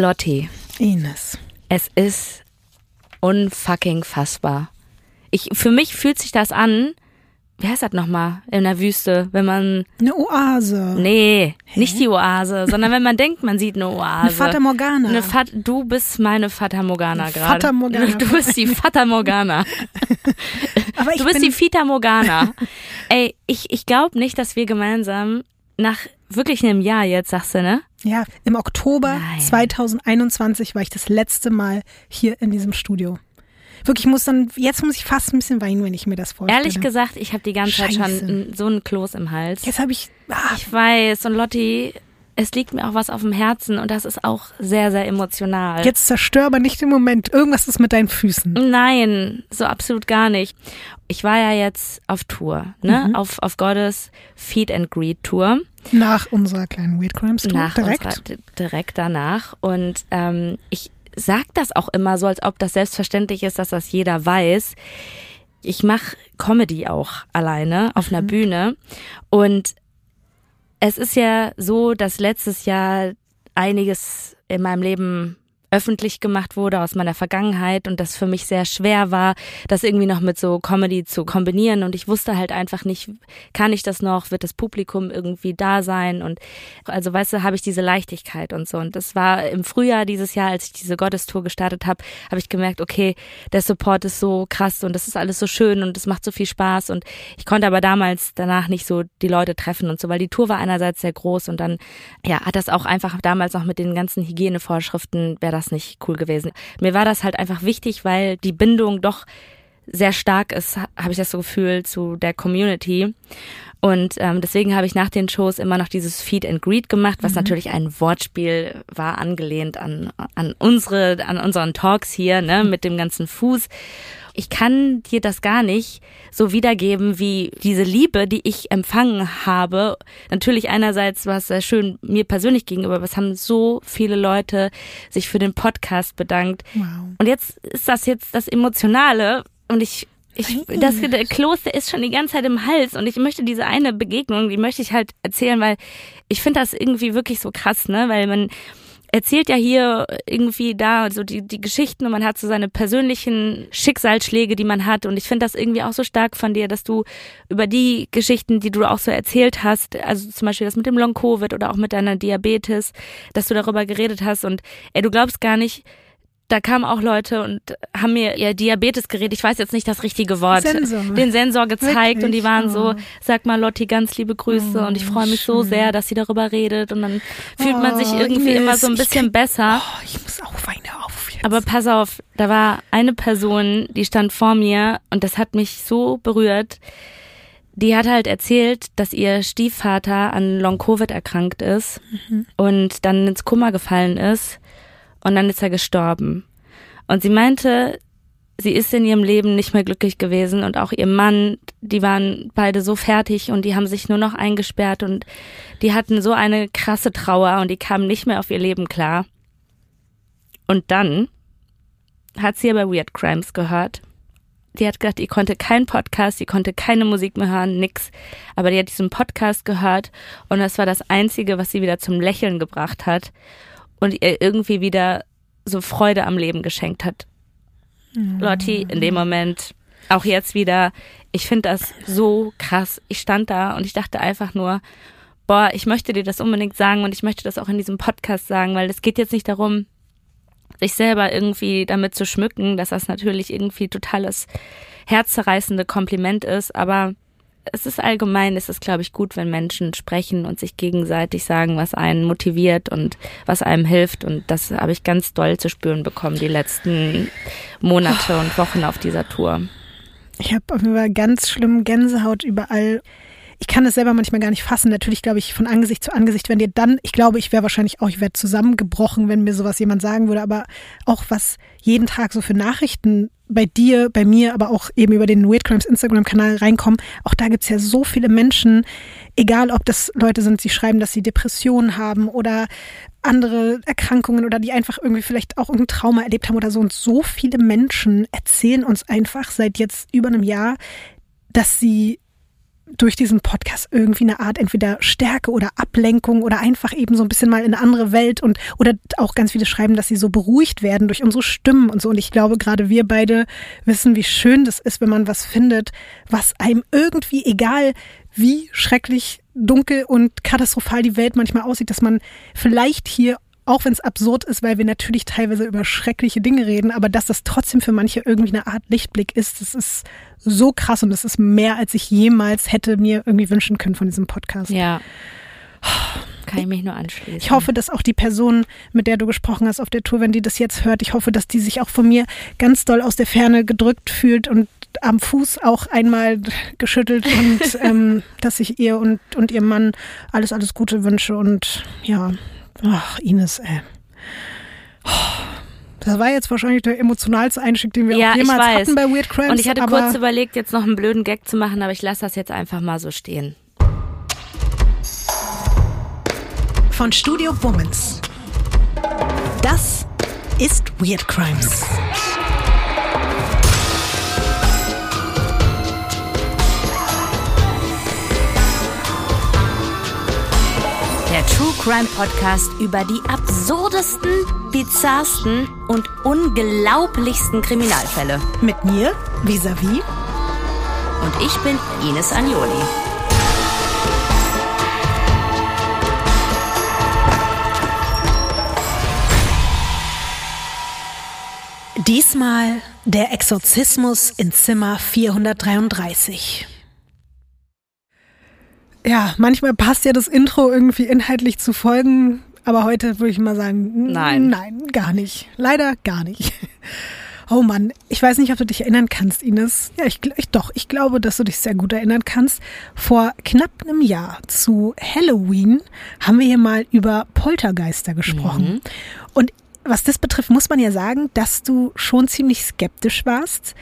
Lotti, Ines. es ist unfucking fassbar. Ich, für mich fühlt sich das an, wie heißt das nochmal, in der Wüste, wenn man, Eine Oase. nee, nicht die Oase, sondern wenn man denkt, man sieht eine Oase. Eine Fata Morgana. Eine Fat, du bist meine Fata Morgana gerade. Fata Morgana. Du bist die Fata Morgana. Aber ich Du bist bin, die Fita Morgana. Ey, ich, ich glaube nicht, dass wir gemeinsam nach wirklich einem Jahr jetzt, sagst du, ne? ja, im Oktober Nein. 2021 war ich das letzte Mal hier in diesem Studio. Wirklich, ich muss dann, jetzt muss ich fast ein bisschen weinen, wenn ich mir das vorstelle. Ehrlich gesagt, ich habe die ganze Zeit schon Scheiße. so einen Kloß im Hals. Jetzt habe ich, ah, Ich weiß, und Lotti, es liegt mir auch was auf dem Herzen und das ist auch sehr, sehr emotional. jetzt zerstör aber nicht im Moment. Irgendwas ist mit deinen Füßen. Nein, so absolut gar nicht. Ich war ja jetzt auf Tour, ne? Mhm. Auf, auf Gottes Feed and Greet Tour. Nach unserer kleinen Weird Crimes Tour nach direkt. Unserer, direkt danach. Und ähm, ich sag das auch immer so, als ob das selbstverständlich ist, dass das jeder weiß. Ich mache Comedy auch alleine auf einer Bühne. Und es ist ja so, dass letztes Jahr einiges in meinem Leben öffentlich gemacht wurde aus meiner Vergangenheit und das für mich sehr schwer war, das irgendwie noch mit so Comedy zu kombinieren. Und ich wusste halt einfach nicht, kann ich das noch, wird das Publikum irgendwie da sein? Und also weißt du, habe ich diese Leichtigkeit und so. Und das war im Frühjahr dieses Jahr, als ich diese Gottestour gestartet habe, habe ich gemerkt, okay, der Support ist so krass und das ist alles so schön und es macht so viel Spaß. Und ich konnte aber damals danach nicht so die Leute treffen und so, weil die Tour war einerseits sehr groß und dann ja, hat das auch einfach damals noch mit den ganzen Hygienevorschriften wäre das nicht cool gewesen. Mir war das halt einfach wichtig, weil die Bindung doch sehr stark ist, ha- habe ich das so Gefühl, zu der Community. Und ähm, deswegen habe ich nach den Shows immer noch dieses Feed and Greet gemacht, was natürlich ein Wortspiel war, angelehnt an, an unsere, an unseren Talks hier, ne, mit dem ganzen Fuß. Ich kann dir das gar nicht so wiedergeben, wie diese Liebe, die ich empfangen habe. Natürlich einerseits war es sehr schön mir persönlich gegenüber, aber es haben so viele Leute sich für den Podcast bedankt. Wow. Und jetzt ist das jetzt das Emotionale und ich, ich, das, der ist schon die ganze Zeit im Hals und ich möchte diese eine Begegnung, die möchte ich halt erzählen, weil ich finde das irgendwie wirklich so krass, ne, weil man erzählt ja hier irgendwie da so die, die Geschichten und man hat so seine persönlichen Schicksalsschläge, die man hat. Und ich finde das irgendwie auch so stark von dir, dass du über die Geschichten, die du auch so erzählt hast, also zum Beispiel das mit dem Long-Covid oder auch mit deiner Diabetes, dass du darüber geredet hast. Und ey, du glaubst gar nicht, da kamen auch Leute und haben mir ihr Diabetesgerät, ich weiß jetzt nicht das richtige Wort, Sensor. den Sensor gezeigt und die Wirklich? waren so, Oh. sag mal Lotti, ganz liebe Grüße Oh, und ich freue mich so schön. sehr, dass sie darüber redet und dann fühlt man sich Oh, irgendwie immer so ein bisschen krieg- besser. Oh, ich muss auch weinen, auf jetzt. Aber pass auf, da war eine Person, die stand vor mir und das hat mich so berührt. Die hat halt erzählt, dass ihr Stiefvater an Long-Covid erkrankt ist und dann ins Kummer gefallen ist und dann ist er gestorben. Und sie meinte, sie ist in ihrem Leben nicht mehr glücklich gewesen und auch ihr Mann, die waren beide so fertig und die haben sich nur noch eingesperrt und die hatten so eine krasse Trauer und die kamen nicht mehr auf ihr Leben klar. Und dann hat sie aber Weird Crimes gehört. Die hat gesagt, die konnte keinen Podcast, die konnte keine Musik mehr hören, nix. Aber die hat diesen Podcast gehört und das war das Einzige, was sie wieder zum Lächeln gebracht hat und ihr irgendwie wieder so Freude am Leben geschenkt hat. Lotti, in dem Moment, auch jetzt wieder, ich finde das so krass. Ich stand da und ich dachte einfach nur, boah, ich möchte dir das unbedingt sagen und ich möchte das auch in diesem Podcast sagen, weil es geht jetzt nicht darum, sich selber irgendwie damit zu schmücken, dass das natürlich irgendwie totales herzzerreißende Kompliment ist, aber es ist allgemein, es ist, glaube ich, gut, wenn Menschen sprechen und sich gegenseitig sagen, was einen motiviert und was einem hilft. Und das habe ich ganz doll zu spüren bekommen, die letzten Monate und Wochen auf dieser Tour. Ich habe auf jeden Fall ganz schlimm Gänsehaut überall. Ich kann es selber manchmal gar nicht fassen. Natürlich glaube ich von Angesicht zu Angesicht, wenn dir dann, ich glaube, ich wäre wahrscheinlich auch, ich wäre zusammengebrochen, wenn mir sowas jemand sagen würde, aber auch was jeden Tag so für Nachrichten bei dir, bei mir, aber auch eben über den Weird Crimes Instagram-Kanal reinkommen. Auch da gibt's ja so viele Menschen, egal ob das Leute sind, die schreiben, dass sie Depressionen haben oder andere Erkrankungen oder die einfach irgendwie vielleicht auch irgendein Trauma erlebt haben oder so. Und so viele Menschen erzählen uns einfach seit jetzt über einem Jahr, dass sie durch diesen Podcast irgendwie eine Art entweder Stärke oder Ablenkung oder einfach eben so ein bisschen mal in eine andere Welt und oder auch ganz viele schreiben, dass sie so beruhigt werden durch unsere Stimmen und so. Und ich glaube, gerade wir beide wissen, wie schön das ist, wenn man was findet, was einem irgendwie, egal wie schrecklich dunkel und katastrophal die Welt manchmal aussieht, dass man vielleicht hier auch wenn es absurd ist, weil wir natürlich teilweise über schreckliche Dinge reden, aber dass das trotzdem für manche irgendwie eine Art Lichtblick ist, das ist so krass und das ist mehr, als ich jemals hätte mir irgendwie wünschen können von diesem Podcast. Ja. Kann ich mich nur anschließen. Ich hoffe, dass auch die Person, mit der du gesprochen hast auf der Tour, wenn die das jetzt hört, ich hoffe, dass die sich auch von mir ganz doll aus der Ferne gedrückt fühlt und am Fuß auch einmal geschüttelt und ähm, dass ich ihr und, und ihrem Mann alles, alles Gute wünsche und ja, Ach, Ines, ey. Das war jetzt wahrscheinlich der emotionalste Einstieg, den wir ja, auch jemals hatten bei Weird Crimes. Und ich hatte kurz überlegt, jetzt noch einen blöden Gag zu machen, aber ich lasse das jetzt einfach mal so stehen. von Studio Womans. Das ist Weird Crimes. Crime Podcast über die absurdesten, bizarrsten und unglaublichsten Kriminalfälle. Mit mir, Visavi. Und ich bin Ines Agnoli. Diesmal der Exorzismus in Zimmer 433. Ja, manchmal passt ja das Intro irgendwie inhaltlich zu Folgen, aber heute würde ich mal sagen, Nein. nein, gar nicht. Leider gar nicht. Oh Mann, ich weiß nicht, ob du dich erinnern kannst, Ines. Ja, ich, ich doch, ich glaube, dass du dich sehr gut erinnern kannst. Vor knapp einem Jahr zu Halloween haben wir hier mal über Poltergeister gesprochen. Und was das betrifft, muss man ja sagen, dass du schon ziemlich skeptisch warst.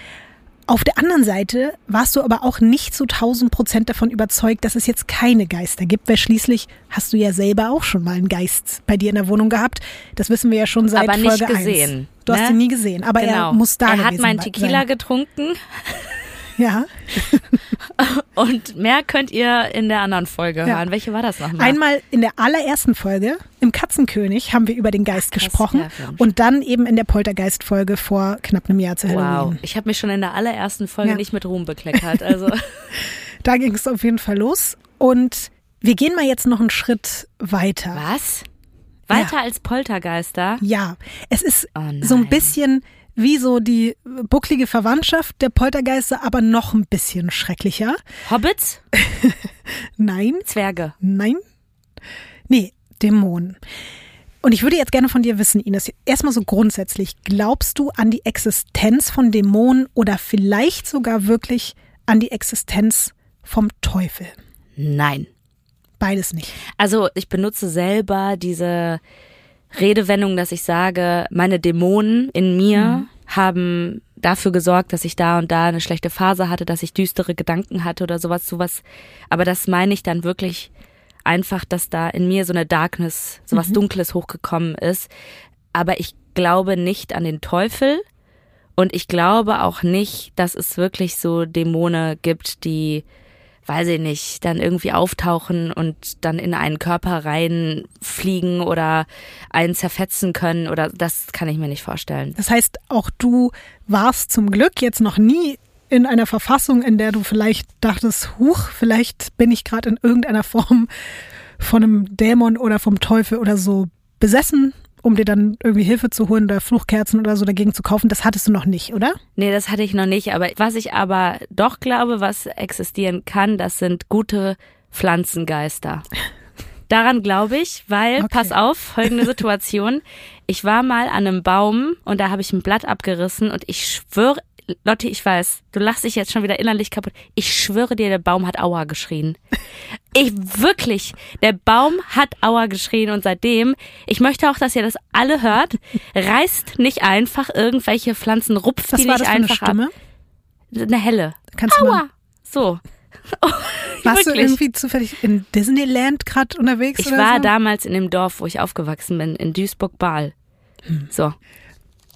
Auf der anderen Seite warst du aber auch nicht zu 1000 Prozent davon überzeugt, dass es jetzt keine Geister gibt, weil schließlich hast du ja selber auch schon mal einen Geist bei dir in der Wohnung gehabt. Das wissen wir ja schon seit Aber nicht Folge gesehen, 1. Du hast ne? ihn nie gesehen, aber genau. er muss da Er hat meinen sein. Tequila getrunken Ja. und mehr könnt ihr in der anderen Folge Ja. hören. Welche war das nochmal? Einmal in der allerersten Folge im Katzenkönig haben wir über den Geist krass, gesprochen ja, und dann eben in der Poltergeist-Folge vor knapp einem Jahr zu Wow, Halloween. ich habe mich schon in der allerersten Folge Ja. nicht mit Ruhm bekleckert. Also Da ging es auf jeden Fall los und wir gehen mal jetzt noch einen Schritt weiter. was? Weiter als Poltergeister? Ja, es ist Oh so ein bisschen wie so die bucklige Verwandtschaft der Poltergeister, aber noch ein bisschen schrecklicher. Hobbits? Nein, Zwerge. nein, nee, Dämonen. Und ich würde jetzt gerne von dir wissen, Ines, erstmal so grundsätzlich, glaubst du an die Existenz von Dämonen oder vielleicht sogar wirklich an die Existenz vom Teufel? Nein. Beides nicht. Also ich benutze selber diese Redewendung, dass ich sage, meine Dämonen in mir haben dafür gesorgt, dass ich da und da eine schlechte Phase hatte, dass ich düstere Gedanken hatte oder sowas, sowas. Aber das meine ich dann wirklich einfach, dass da in mir so eine Darkness, so was Dunkles hochgekommen ist. Aber ich glaube nicht an den Teufel und ich glaube auch nicht, dass es wirklich so Dämonen gibt, die weiß ich nicht, dann irgendwie auftauchen und dann in einen Körper reinfliegen oder einen zerfetzen können oder das kann ich mir nicht vorstellen. Das heißt, auch du warst zum Glück jetzt noch nie in einer Verfassung, in der du vielleicht dachtest, huch, vielleicht bin ich gerade in irgendeiner Form von einem Dämon oder vom Teufel oder so besessen, um dir dann irgendwie Hilfe zu holen oder Fluchkerzen oder so dagegen zu kaufen. Das hattest du noch nicht, oder? Nee, das hatte ich noch nicht, aber was ich aber doch glaube, was existieren kann, das sind gute Pflanzengeister. Daran glaube ich, weil, Okay. pass auf, folgende Situation. Ich war mal an einem Baum und da habe ich ein Blatt abgerissen und ich schwöre, Lotti, ich weiß, du lachst dich jetzt schon wieder innerlich kaputt. Ich schwöre dir, der Baum hat Aua geschrien. Ich wirklich, der Baum hat Aua geschrien und seitdem, ich möchte auch, dass ihr das alle hört, reißt nicht einfach irgendwelche Pflanzen, rupft Was die war nicht das für eine Stimme? ab. Eine helle. Kannst mal, Aua. So. warst du irgendwie zufällig in Disneyland gerade unterwegs? Ich war so? damals in dem Dorf, wo ich aufgewachsen bin, in Duisburg-Baal. Hm. So.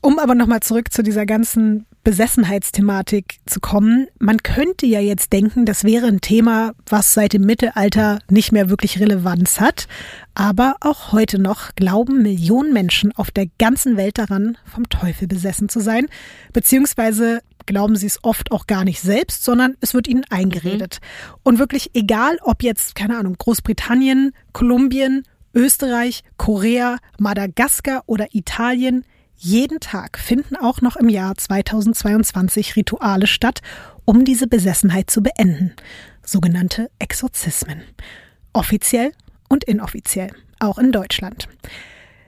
Um aber nochmal zurück zu dieser ganzen Besessenheitsthematik zu kommen. Man könnte ja jetzt denken, das wäre ein Thema, was seit dem Mittelalter nicht mehr wirklich Relevanz hat. Aber auch heute noch glauben Millionen Menschen auf der ganzen Welt daran, vom Teufel besessen zu sein. Beziehungsweise glauben sie es oft auch gar nicht selbst, sondern es wird ihnen eingeredet. Mhm. Und wirklich egal, ob jetzt, keine Ahnung, Großbritannien, Kolumbien, Österreich, Korea, Madagaskar oder Italien, jeden Tag finden auch noch im Jahr 2022 Rituale statt, um diese Besessenheit zu beenden. Sogenannte Exorzismen. Offiziell und inoffiziell. Auch in Deutschland.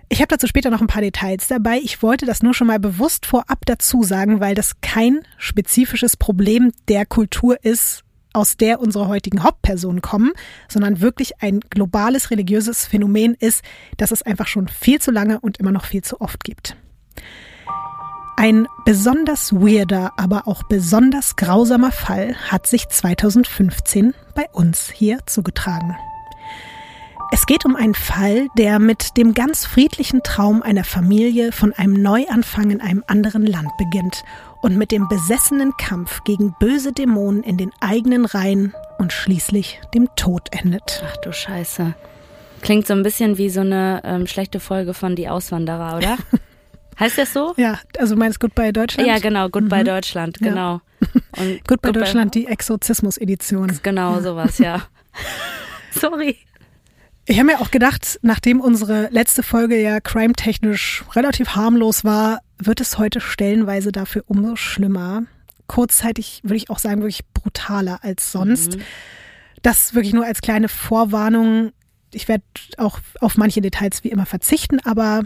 Ich habe dazu später noch ein paar Details dabei. Ich wollte das nur schon mal bewusst vorab dazu sagen, weil das kein spezifisches Problem der Kultur ist, aus der unsere heutigen Hauptpersonen kommen, sondern wirklich ein globales religiöses Phänomen ist, das es einfach schon viel zu lange und immer noch viel zu oft gibt. Ein besonders weirder, aber auch besonders grausamer Fall hat sich 2015 bei uns hier zugetragen. Es geht um einen Fall, der mit dem ganz friedlichen Traum einer Familie von einem Neuanfang in einem anderen Land beginnt und mit dem besessenen Kampf gegen böse Dämonen in den eigenen Reihen und schließlich dem Tod endet. Ach du Scheiße. Klingt so ein bisschen wie so eine ähm, schlechte Folge von Die Auswanderer, oder? Heißt das so? Ja, also meinst Goodbye Deutschland? Ja, genau, Goodbye mhm. Deutschland, genau. Ja. Und Goodbye, Deutschland, die Exorzismus-Edition. Genau, ja. sowas, ja. Sorry. Ich habe mir auch gedacht, nachdem unsere letzte Folge ja crime-technisch relativ harmlos war, wird es heute stellenweise dafür umso schlimmer. Kurzzeitig würde ich auch sagen, wirklich brutaler als sonst. Mhm. Das wirklich nur als kleine Vorwarnung. Ich werde auch auf manche Details wie immer verzichten, aber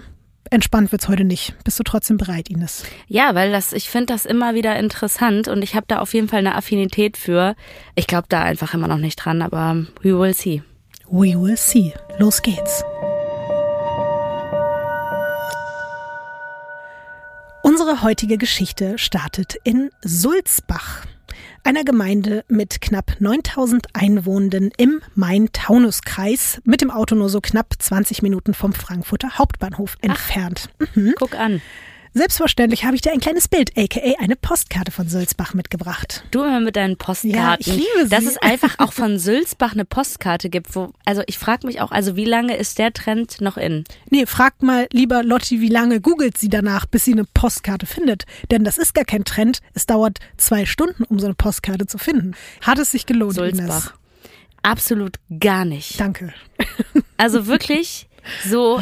entspannt wird's heute nicht. Bist du trotzdem bereit, Ines? Ja, weil das, ich finde das immer wieder interessant und ich habe da auf jeden Fall eine Affinität für. Ich glaube da einfach immer noch nicht dran, aber we will see. We will see. Los geht's. Unsere heutige Geschichte startet in Sulzbach einer Gemeinde mit knapp 9000 Einwohnenden im Main-Taunus-Kreis, mit dem Auto nur so knapp 20 Minuten vom Frankfurter Hauptbahnhof entfernt. Ach, mhm. Guck an. Selbstverständlich habe ich dir ein kleines Bild, aka eine Postkarte von Sülzbach mitgebracht. Du immer mit deinen Postkarten. Ja, ich liebe sie. Dass es einfach auch von Sülzbach eine Postkarte gibt. Wo, also ich frage mich auch, also wie lange ist der Trend noch in? Nee, fragt mal lieber Lotti, wie lange googelt sie danach, bis sie eine Postkarte findet. Denn das ist gar kein Trend. Es dauert zwei Stunden, um so eine Postkarte zu finden. Hat es sich gelohnt, Sulzbach. Ines? Absolut gar nicht. Danke. Also wirklich so,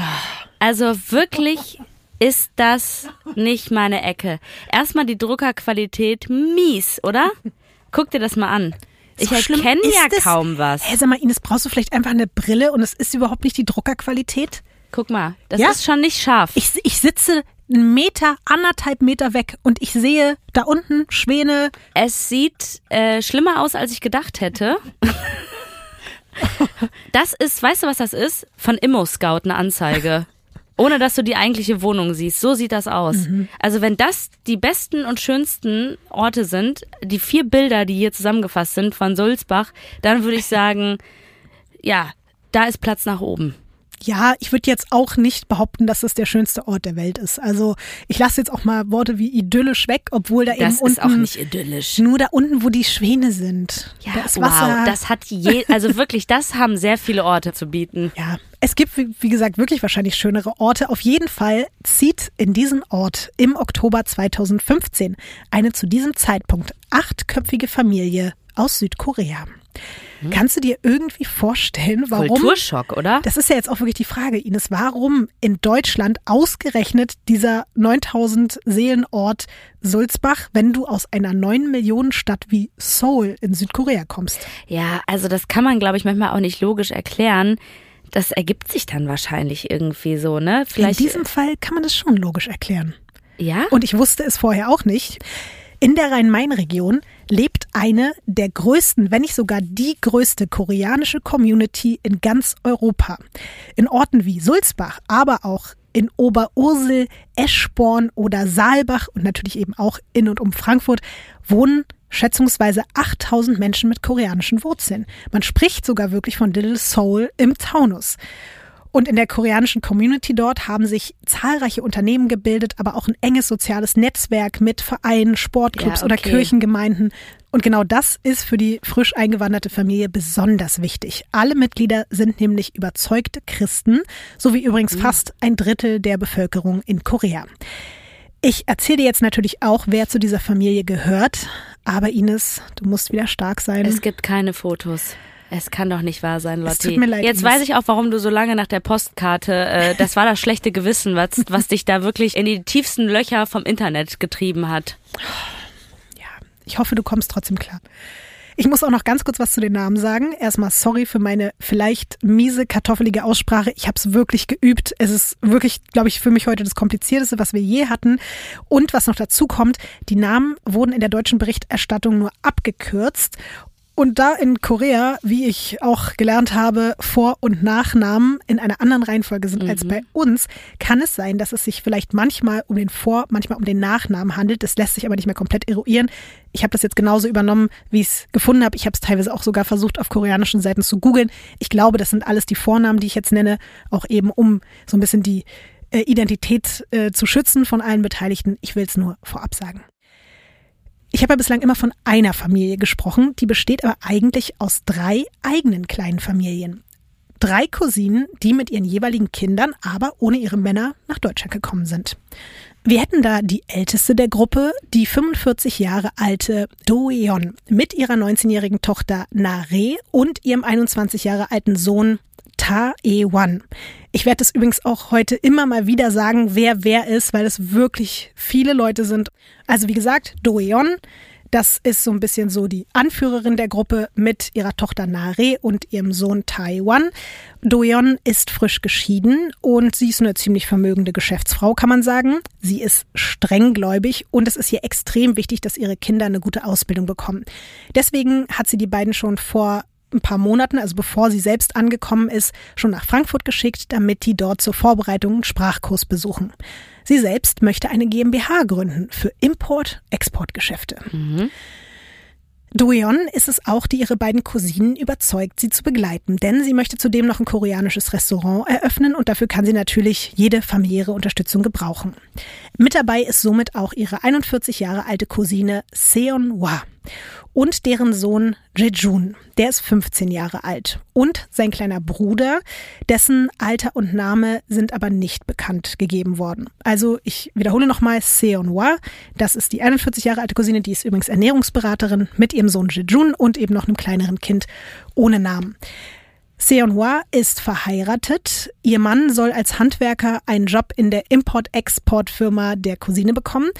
also wirklich ist das nicht meine Ecke. Erstmal die Druckerqualität mies, oder? Guck dir das mal an. Ich erkenne ja das? kaum was. Hä, sag mal, Ines, brauchst du vielleicht einfach eine Brille und es ist überhaupt nicht die Druckerqualität? Guck mal, das ja? ist schon nicht scharf. Ich, ich sitze einen Meter, anderthalb Meter weg und ich sehe da unten Schwäne. Es sieht äh, schlimmer aus, als ich gedacht hätte. das ist, weißt du, was das ist? Von Immo Scout eine Anzeige ohne dass du die eigentliche Wohnung siehst. So sieht das aus. Mhm. Also wenn das die besten und schönsten Orte sind, die vier Bilder, die hier zusammengefasst sind von Sulzbach, dann würde ich sagen, ja, da ist Platz nach oben. Ja, ich würde jetzt auch nicht behaupten, dass es der schönste Ort der Welt ist. Also ich lasse jetzt auch mal Worte wie idyllisch weg, obwohl da das eben unten ist auch nicht idyllisch. Nur da unten, wo die Schwäne sind. Ja, das Wasser. wow, das hat je, also wirklich, das haben sehr viele Orte zu bieten. Ja, es gibt, wie gesagt, wirklich wahrscheinlich schönere Orte. Auf jeden Fall zieht in diesen Ort im Oktober 2015 eine zu diesem Zeitpunkt achtköpfige Familie aus Südkorea. Hm. Kannst du dir irgendwie vorstellen, warum? Kulturschock, oder? Das ist ja jetzt auch wirklich die Frage, Ines. Warum in Deutschland ausgerechnet dieser 9000 Seelenort Sulzbach, wenn du aus einer 9 Millionen Stadt wie Seoul in Südkorea kommst? Ja, also das kann man, glaube ich, manchmal auch nicht logisch erklären. Das ergibt sich dann wahrscheinlich irgendwie so, ne? Vielleicht in diesem Fall kann man das schon logisch erklären. Ja? Und ich wusste es vorher auch nicht. In der Rhein-Main-Region lebt eine der größten, wenn nicht sogar die größte koreanische Community in ganz Europa. In Orten wie Sulzbach, aber auch in Oberursel, Eschborn oder Saalbach und natürlich eben auch in und um Frankfurt wohnen schätzungsweise 8000 Menschen mit koreanischen Wurzeln. Man spricht sogar wirklich von Little Seoul im Taunus. Und in der koreanischen Community dort haben sich zahlreiche Unternehmen gebildet, aber auch ein enges soziales Netzwerk mit Vereinen, Sportclubs Ja, okay. oder Kirchengemeinden. Und genau das ist für die frisch eingewanderte Familie besonders wichtig. Alle Mitglieder sind nämlich überzeugte Christen, so wie übrigens fast ein Drittel der Bevölkerung in Korea. Ich erzähle dir jetzt natürlich auch, wer zu dieser Familie gehört. Aber Ines, du musst wieder stark sein. Es gibt keine Fotos. Es kann doch nicht wahr sein, Es Lotti. tut mir leid, Jetzt weiß ich auch, warum du so lange nach der Postkarte, äh, das war das schlechte Gewissen, was, was dich da wirklich in die tiefsten Löcher vom Internet getrieben hat. Ja, ich hoffe, du kommst trotzdem klar. Ich muss auch noch ganz kurz was zu den Namen sagen. Erstmal sorry für meine vielleicht miese, kartoffelige Aussprache. Ich habe es wirklich geübt. Es ist wirklich, glaube ich, für mich heute das Komplizierteste, was wir je hatten. Und was noch dazu kommt, die Namen wurden in der deutschen Berichterstattung nur abgekürzt. Und da in Korea, wie ich auch gelernt habe, Vor- und Nachnamen in einer anderen Reihenfolge sind als bei uns, kann es sein, dass es sich vielleicht manchmal um den Vor-, manchmal um den Nachnamen handelt. Das lässt sich aber nicht mehr komplett eruieren. Ich habe das jetzt genauso übernommen, wie ich es gefunden habe. Ich habe es teilweise auch sogar versucht, auf koreanischen Seiten zu googeln. Ich glaube, das sind alles die Vornamen, die ich jetzt nenne, auch eben um so ein bisschen die äh, Identität äh, zu schützen von allen Beteiligten. Ich will es nur vorab sagen. Ich habe ja bislang immer von einer Familie gesprochen, die besteht aber eigentlich aus drei eigenen kleinen Familien. Drei Cousinen, die mit ihren jeweiligen Kindern, aber ohne ihre Männer nach Deutschland gekommen sind. Wir hätten da die älteste der Gruppe, die 45 Jahre alte Do Yeon mit ihrer 19-jährigen Tochter Nare und ihrem 21 Jahre alten Sohn Ta E-Wan. Ich werde es übrigens auch heute immer mal wieder sagen, wer wer ist, weil es wirklich viele Leute sind. Also wie gesagt, Do Yeon, das ist so ein bisschen so die Anführerin der Gruppe mit ihrer Tochter Nare und ihrem Sohn Taiwan. Doyeon ist frisch geschieden und sie ist eine ziemlich vermögende Geschäftsfrau, kann man sagen. Sie ist strenggläubig und es ist ihr extrem wichtig, dass ihre Kinder eine gute Ausbildung bekommen. Deswegen hat sie die beiden schon vor ein paar Monaten, also bevor sie selbst angekommen ist, schon nach Frankfurt geschickt, damit die dort zur Vorbereitung einen Sprachkurs besuchen. Sie selbst möchte eine GmbH gründen für Import-Export-Geschäfte. Doyeon ist es auch, die ihre beiden Cousinen überzeugt, sie zu begleiten, denn sie möchte zudem noch ein koreanisches Restaurant eröffnen und dafür kann sie natürlich jede familiäre Unterstützung gebrauchen. Mit dabei ist somit auch ihre 41 Jahre alte Cousine Seon Hwa und deren Sohn Jejun, der ist 15 Jahre alt und sein kleiner Bruder, dessen Alter und Name sind aber nicht bekannt gegeben worden. Also ich wiederhole nochmal Seon Hwa, das ist die 41 Jahre alte Cousine, die ist übrigens Ernährungsberaterin mit ihrem Sohn Jejun und eben noch einem kleineren Kind ohne Namen. Seon Hwa ist verheiratet. Ihr Mann soll als Handwerker einen Job in der Import-Export-Firma der Cousine bekommen.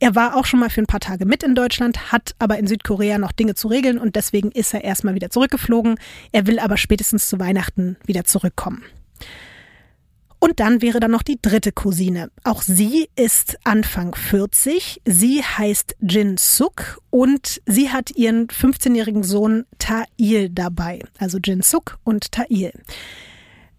Er war auch schon mal für ein paar Tage mit in Deutschland, hat aber in Südkorea noch Dinge zu regeln und deswegen ist er erstmal wieder zurückgeflogen. Er will aber spätestens zu Weihnachten wieder zurückkommen. Und dann wäre dann noch die dritte Cousine. Auch sie ist Anfang 40. Sie heißt Jin Suk und sie hat ihren 15-jährigen Sohn Tail dabei. Also Jin Suk und Tail.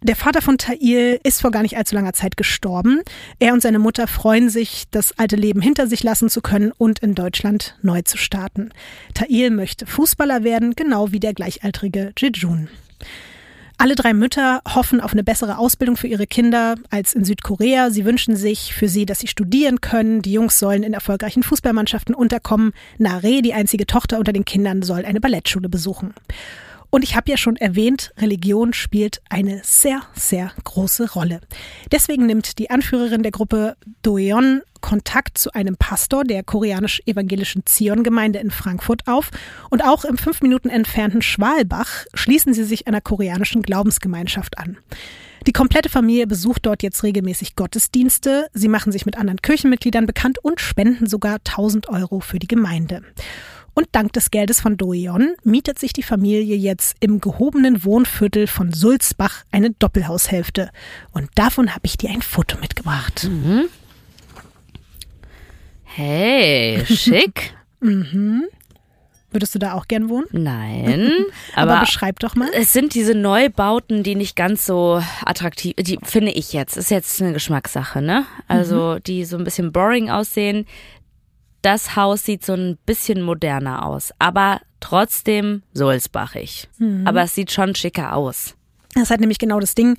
Der Vater von Tail ist vor gar nicht allzu langer Zeit gestorben. Er und seine Mutter freuen sich, das alte Leben hinter sich lassen zu können und in Deutschland neu zu starten. Tail möchte Fußballer werden, genau wie der gleichaltrige Jejun. Alle drei Mütter hoffen auf eine bessere Ausbildung für ihre Kinder als in Südkorea. Sie wünschen sich für sie, dass sie studieren können. Die Jungs sollen in erfolgreichen Fußballmannschaften unterkommen. Nare, die einzige Tochter unter den Kindern, soll eine Ballettschule besuchen. Und ich habe ja schon erwähnt, Religion spielt eine sehr, sehr große Rolle. Deswegen nimmt die Anführerin der Gruppe Doeon Kontakt zu einem Pastor der koreanisch-evangelischen Zion-Gemeinde in Frankfurt auf. Und auch im fünf Minuten entfernten Schwalbach schließen sie sich einer koreanischen Glaubensgemeinschaft an. Die komplette Familie besucht dort jetzt regelmäßig Gottesdienste. Sie machen sich mit anderen Kirchenmitgliedern bekannt und spenden sogar 1000 Euro für die Gemeinde. Und dank des Geldes von Doeon mietet sich die Familie jetzt im gehobenen Wohnviertel von Sulzbach eine Doppelhaushälfte. Und davon habe ich dir ein Foto mitgebracht. Hey, schick. Würdest du da auch gern wohnen? Nein, Aber, aber, beschreib doch mal. es sind diese Neubauten, die nicht ganz so attraktiv, die finde ich jetzt, ist jetzt eine Geschmackssache, ne? Also, die so ein bisschen boring aussehen. Das Haus sieht so ein bisschen moderner aus, aber trotzdem Sulzbachig. Aber es sieht schon schicker aus. Das ist halt nämlich genau das Ding,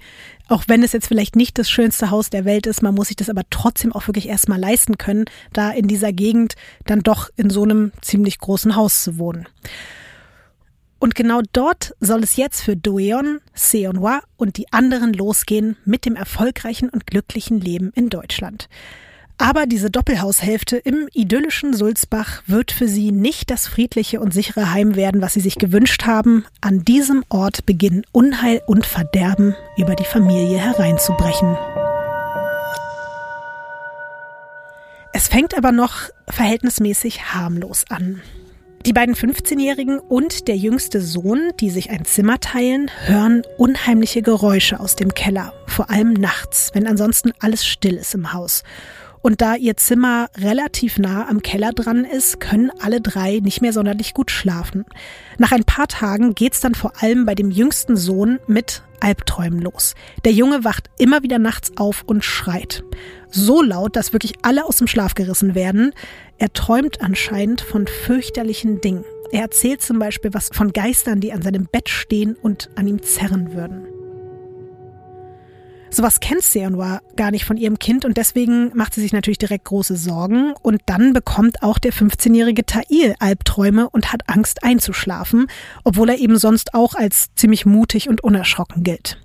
auch wenn es jetzt vielleicht nicht das schönste Haus der Welt ist, man muss sich das aber trotzdem auch wirklich erstmal leisten können, da in dieser Gegend dann doch in so einem ziemlich großen Haus zu wohnen. Und genau dort soll es jetzt für Doueon, Seonhua und die anderen losgehen mit dem erfolgreichen und glücklichen Leben in Deutschland. Aber diese Doppelhaushälfte im idyllischen Sulzbach wird für sie nicht das friedliche und sichere Heim werden, was sie sich gewünscht haben. An diesem Ort beginnen Unheil und Verderben über die Familie hereinzubrechen. Es fängt aber noch verhältnismäßig harmlos an. Die beiden 15-Jährigen und der jüngste Sohn, die sich ein Zimmer teilen, hören unheimliche Geräusche aus dem Keller, vor allem nachts, wenn ansonsten alles still ist im Haus. Und da ihr Zimmer relativ nah am Keller dran ist, können alle drei nicht mehr sonderlich gut schlafen. Nach ein paar Tagen geht's dann vor allem bei dem jüngsten Sohn mit Albträumen los. Der Junge wacht immer wieder nachts auf und schreit. So laut, dass wirklich alle aus dem Schlaf gerissen werden. Er träumt anscheinend von fürchterlichen Dingen. Er erzählt zum Beispiel was von Geistern, die an seinem Bett stehen und an ihm zerren würden. Sowas kennt Seonwa gar nicht von ihrem Kind und deswegen macht sie sich natürlich direkt große Sorgen und dann bekommt auch der 15-jährige Tail Albträume und hat Angst einzuschlafen, obwohl er eben sonst auch als ziemlich mutig und unerschrocken gilt.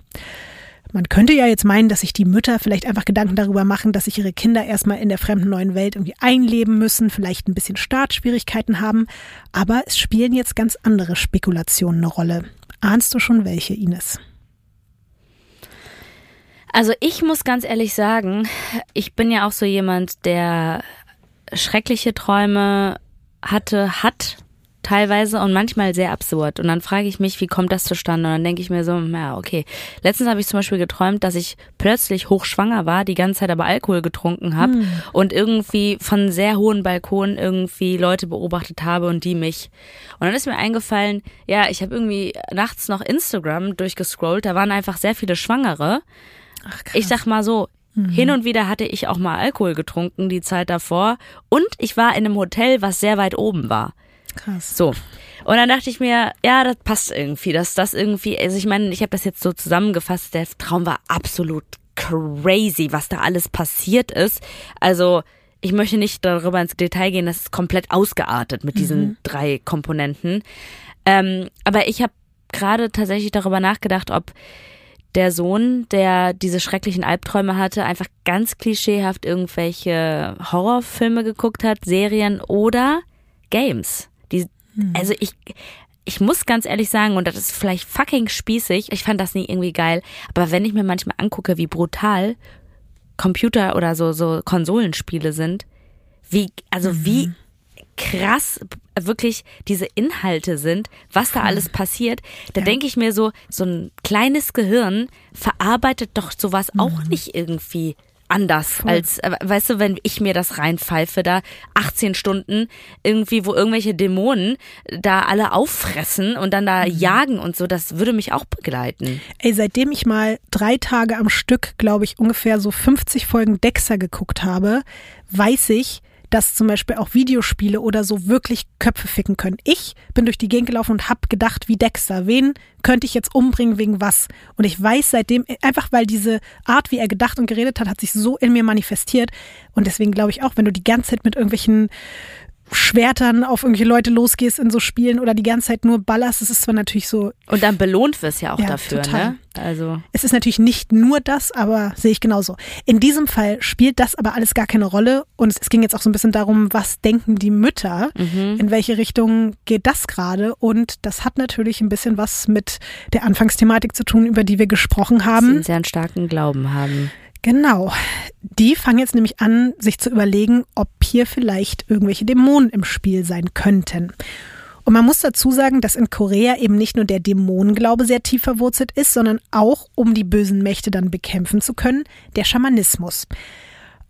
Man könnte ja jetzt meinen, dass sich die Mütter vielleicht einfach Gedanken darüber machen, dass sich ihre Kinder erstmal in der fremden neuen Welt irgendwie einleben müssen, vielleicht ein bisschen Startschwierigkeiten haben, aber es spielen jetzt ganz andere Spekulationen eine Rolle. Ahnst du schon welche, Ines? Also ich muss ganz ehrlich sagen, ich bin ja auch so jemand, der schreckliche Träume hatte, hat teilweise und manchmal sehr absurd. Und dann frage ich mich, wie kommt das zustande? Und dann denke ich mir so, ja, okay. Letztens habe ich zum Beispiel geträumt, dass ich plötzlich hochschwanger war, die ganze Zeit aber Alkohol getrunken habe hm. und irgendwie von sehr hohen Balkonen irgendwie Leute beobachtet habe und die mich. Und dann ist mir eingefallen, ja, ich habe irgendwie nachts noch Instagram durchgescrollt, da waren einfach sehr viele Schwangere. Ach. Ich sag mal so, mhm. hin und wieder hatte ich auch mal Alkohol getrunken die Zeit davor und ich war in einem Hotel, was sehr weit oben war. Krass. So. Und dann dachte ich mir, ja, das passt irgendwie, dass das irgendwie, also ich meine, ich habe das jetzt so zusammengefasst, der Traum war absolut crazy, was da alles passiert ist. Also, ich möchte nicht darüber ins Detail gehen, das ist komplett ausgeartet mit diesen mhm. drei Komponenten. Ähm, aber ich habe gerade tatsächlich darüber nachgedacht, ob der Sohn, der diese schrecklichen Albträume hatte, einfach ganz klischeehaft irgendwelche Horrorfilme geguckt hat, Serien oder Games. Die, hm. Also ich, ich muss ganz ehrlich sagen, und das ist vielleicht fucking spießig, ich fand das nie irgendwie geil, aber wenn ich mir manchmal angucke, wie brutal Computer oder so, so Konsolenspiele sind, wie, also mhm. wie krass wirklich diese Inhalte sind, was da alles passiert, da ja. denke ich mir so, so ein kleines Gehirn verarbeitet doch sowas mhm. auch nicht irgendwie anders Voll. als, äh, weißt du, wenn ich mir das reinpfeife, da 18 Stunden irgendwie, wo irgendwelche Dämonen da alle auffressen und dann da mhm. jagen und so, das würde mich auch begleiten. Ey, seitdem ich mal drei Tage am Stück, glaube ich, ungefähr so 50 Folgen Dexter geguckt habe, weiß ich, dass zum Beispiel auch Videospiele oder so wirklich Köpfe ficken können. Ich bin durch die Gegend gelaufen und habe gedacht, wie Dexter, wen könnte ich jetzt umbringen wegen was? Und ich weiß seitdem, einfach weil diese Art, wie er gedacht und geredet hat, hat sich so in mir manifestiert. Und deswegen glaube ich auch, wenn du die ganze Zeit mit irgendwelchen Schwertern auf irgendwelche Leute losgehst in so Spielen oder die ganze Zeit nur ballerst, das ist zwar natürlich so. Und dann belohnt wirst ja auch ja, dafür, total. ne? Also. Es ist natürlich nicht nur das, aber sehe ich genauso. In diesem Fall spielt das aber alles gar keine Rolle und es ging jetzt auch so ein bisschen darum, was denken die Mütter, mhm. in welche Richtung geht das gerade und das hat natürlich ein bisschen was mit der Anfangsthematik zu tun, über die wir gesprochen haben. Sie einen sehr starken Glauben haben. Genau. Die fangen jetzt nämlich an, sich zu überlegen, ob hier vielleicht irgendwelche Dämonen im Spiel sein könnten. Und man muss dazu sagen, dass in Korea eben nicht nur der Dämonenglaube sehr tief verwurzelt ist, sondern auch, um die bösen Mächte dann bekämpfen zu können, der Schamanismus.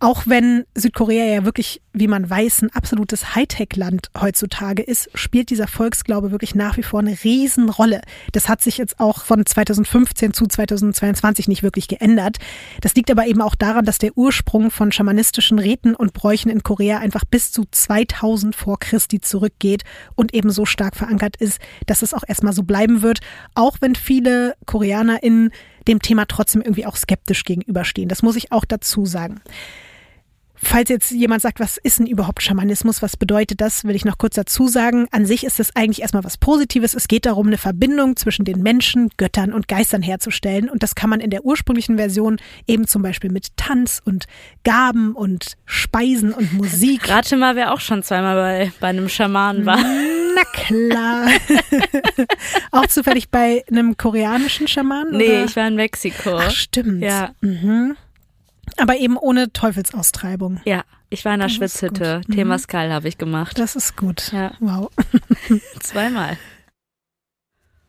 Auch wenn Südkorea ja wirklich, wie man weiß, ein absolutes Hightech-Land heutzutage ist, spielt dieser Volksglaube wirklich nach wie vor eine Riesenrolle. Das hat sich jetzt auch von 2015 zu 2022 nicht wirklich geändert. Das liegt aber eben auch daran, dass der Ursprung von schamanistischen Riten und Bräuchen in Korea einfach bis zu 2000 vor Christi zurückgeht und eben so stark verankert ist, dass es auch erstmal so bleiben wird, auch wenn viele KoreanerInnen dem Thema trotzdem irgendwie auch skeptisch gegenüberstehen. Das muss ich auch dazu sagen. Falls jetzt jemand sagt, was ist denn überhaupt Schamanismus, was bedeutet das, will ich noch kurz dazu sagen. An sich ist es eigentlich erstmal was Positives. Es geht darum, eine Verbindung zwischen den Menschen, Göttern und Geistern herzustellen. Und das kann man in der ursprünglichen Version eben zum Beispiel mit Tanz und Gaben und Speisen und Musik. Rate mal, wer auch schon zweimal bei, bei einem Schamanen war. Na klar. auch zufällig bei einem koreanischen Schamanen? Nee, oder? ich war in Mexiko. Ach, stimmt. Ja. Mhm. Aber eben ohne Teufelsaustreibung. Ja, ich war in der Das Schwitzhütte. gut. Mhm. Habe ich gemacht. Das ist gut. Ja. Wow. Zweimal.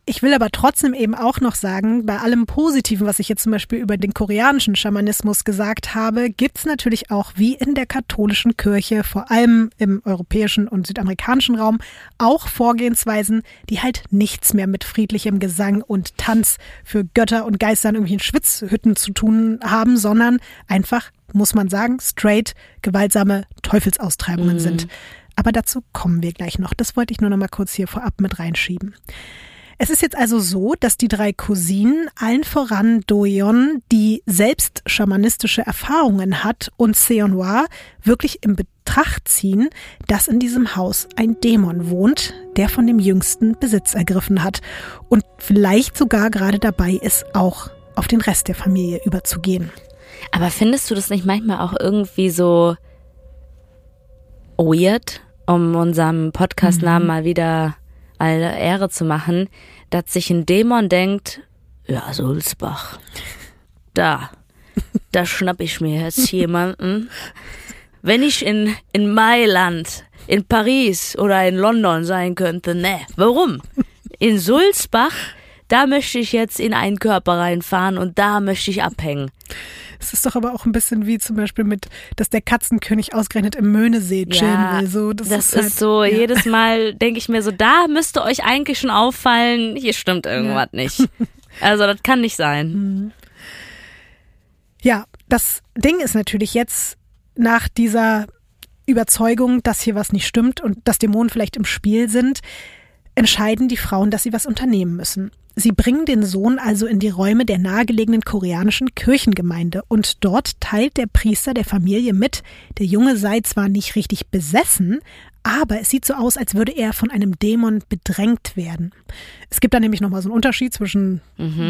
Ich will aber trotzdem eben auch noch sagen, bei allem Positiven, was ich jetzt zum Beispiel über den koreanischen Schamanismus gesagt habe, gibt's natürlich auch wie in der katholischen Kirche, vor allem im europäischen und südamerikanischen Raum, auch Vorgehensweisen, die halt nichts mehr mit friedlichem Gesang und Tanz für Götter und Geister in irgendwelchen Schwitzhütten zu tun haben, sondern einfach, muss man sagen, straight gewaltsame Teufelsaustreibungen Mhm. sind. Aber dazu kommen wir gleich noch. Das wollte ich nur noch mal kurz hier vorab mit reinschieben. Es ist jetzt also so, dass die drei Cousinen, allen voran Doyeon, die selbst schamanistische Erfahrungen hat, und Seonhwa wirklich in Betracht ziehen, dass in diesem Haus ein Dämon wohnt, der von dem Jüngsten Besitz ergriffen hat und vielleicht sogar gerade dabei ist, auch auf den Rest der Familie überzugehen. Aber findest du das nicht manchmal auch irgendwie so weird, um unserem Podcastnamen mal wieder alle Ehre zu machen, dass sich ein Dämon denkt, ja, Sulzbach, da, da schnapp ich mir jetzt jemanden. Wenn ich in, in Mailand, in Paris oder in London sein könnte, ne, warum? In Sulzbach, da möchte ich jetzt in einen Körper reinfahren und da möchte ich abhängen. Es ist doch aber auch ein bisschen wie zum Beispiel mit, dass der Katzenkönig ausgerechnet im Möhnesee chillen Ja, will. So, das, Das, ist, halt, ist so, ja. jedes Mal denke ich mir so, da müsste euch eigentlich schon auffallen, hier stimmt irgendwas nicht. Also das kann nicht sein. Ja, das Ding ist natürlich jetzt nach dieser Überzeugung, dass hier was nicht stimmt und dass Dämonen vielleicht im Spiel sind, entscheiden die Frauen, dass sie was unternehmen müssen. Sie bringen den Sohn also in die Räume der nahegelegenen koreanischen Kirchengemeinde und dort teilt der Priester der Familie mit, der Junge sei zwar nicht richtig besessen, aber es sieht so aus, als würde er von einem Dämon bedrängt werden. Es gibt da nämlich nochmal so einen Unterschied zwischen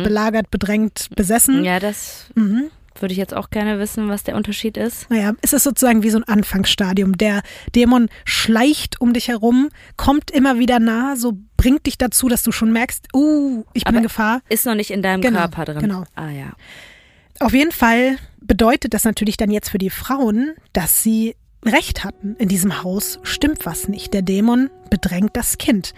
belagert, bedrängt, besessen. Ja, das Mhm. Würde ich jetzt auch gerne wissen, was der Unterschied ist. Naja, es ist sozusagen wie so ein Anfangsstadium. Der Dämon schleicht um dich herum, kommt immer wieder nah, so bringt dich dazu, dass du schon merkst, uh, ich bin Aber- in Gefahr. Ist noch nicht in deinem Genau, Körper drin. genau. Ah ja. Auf jeden Fall bedeutet das natürlich dann jetzt für die Frauen, dass sie Recht hatten. In diesem Haus stimmt was nicht. Der Dämon bedrängt das Kind.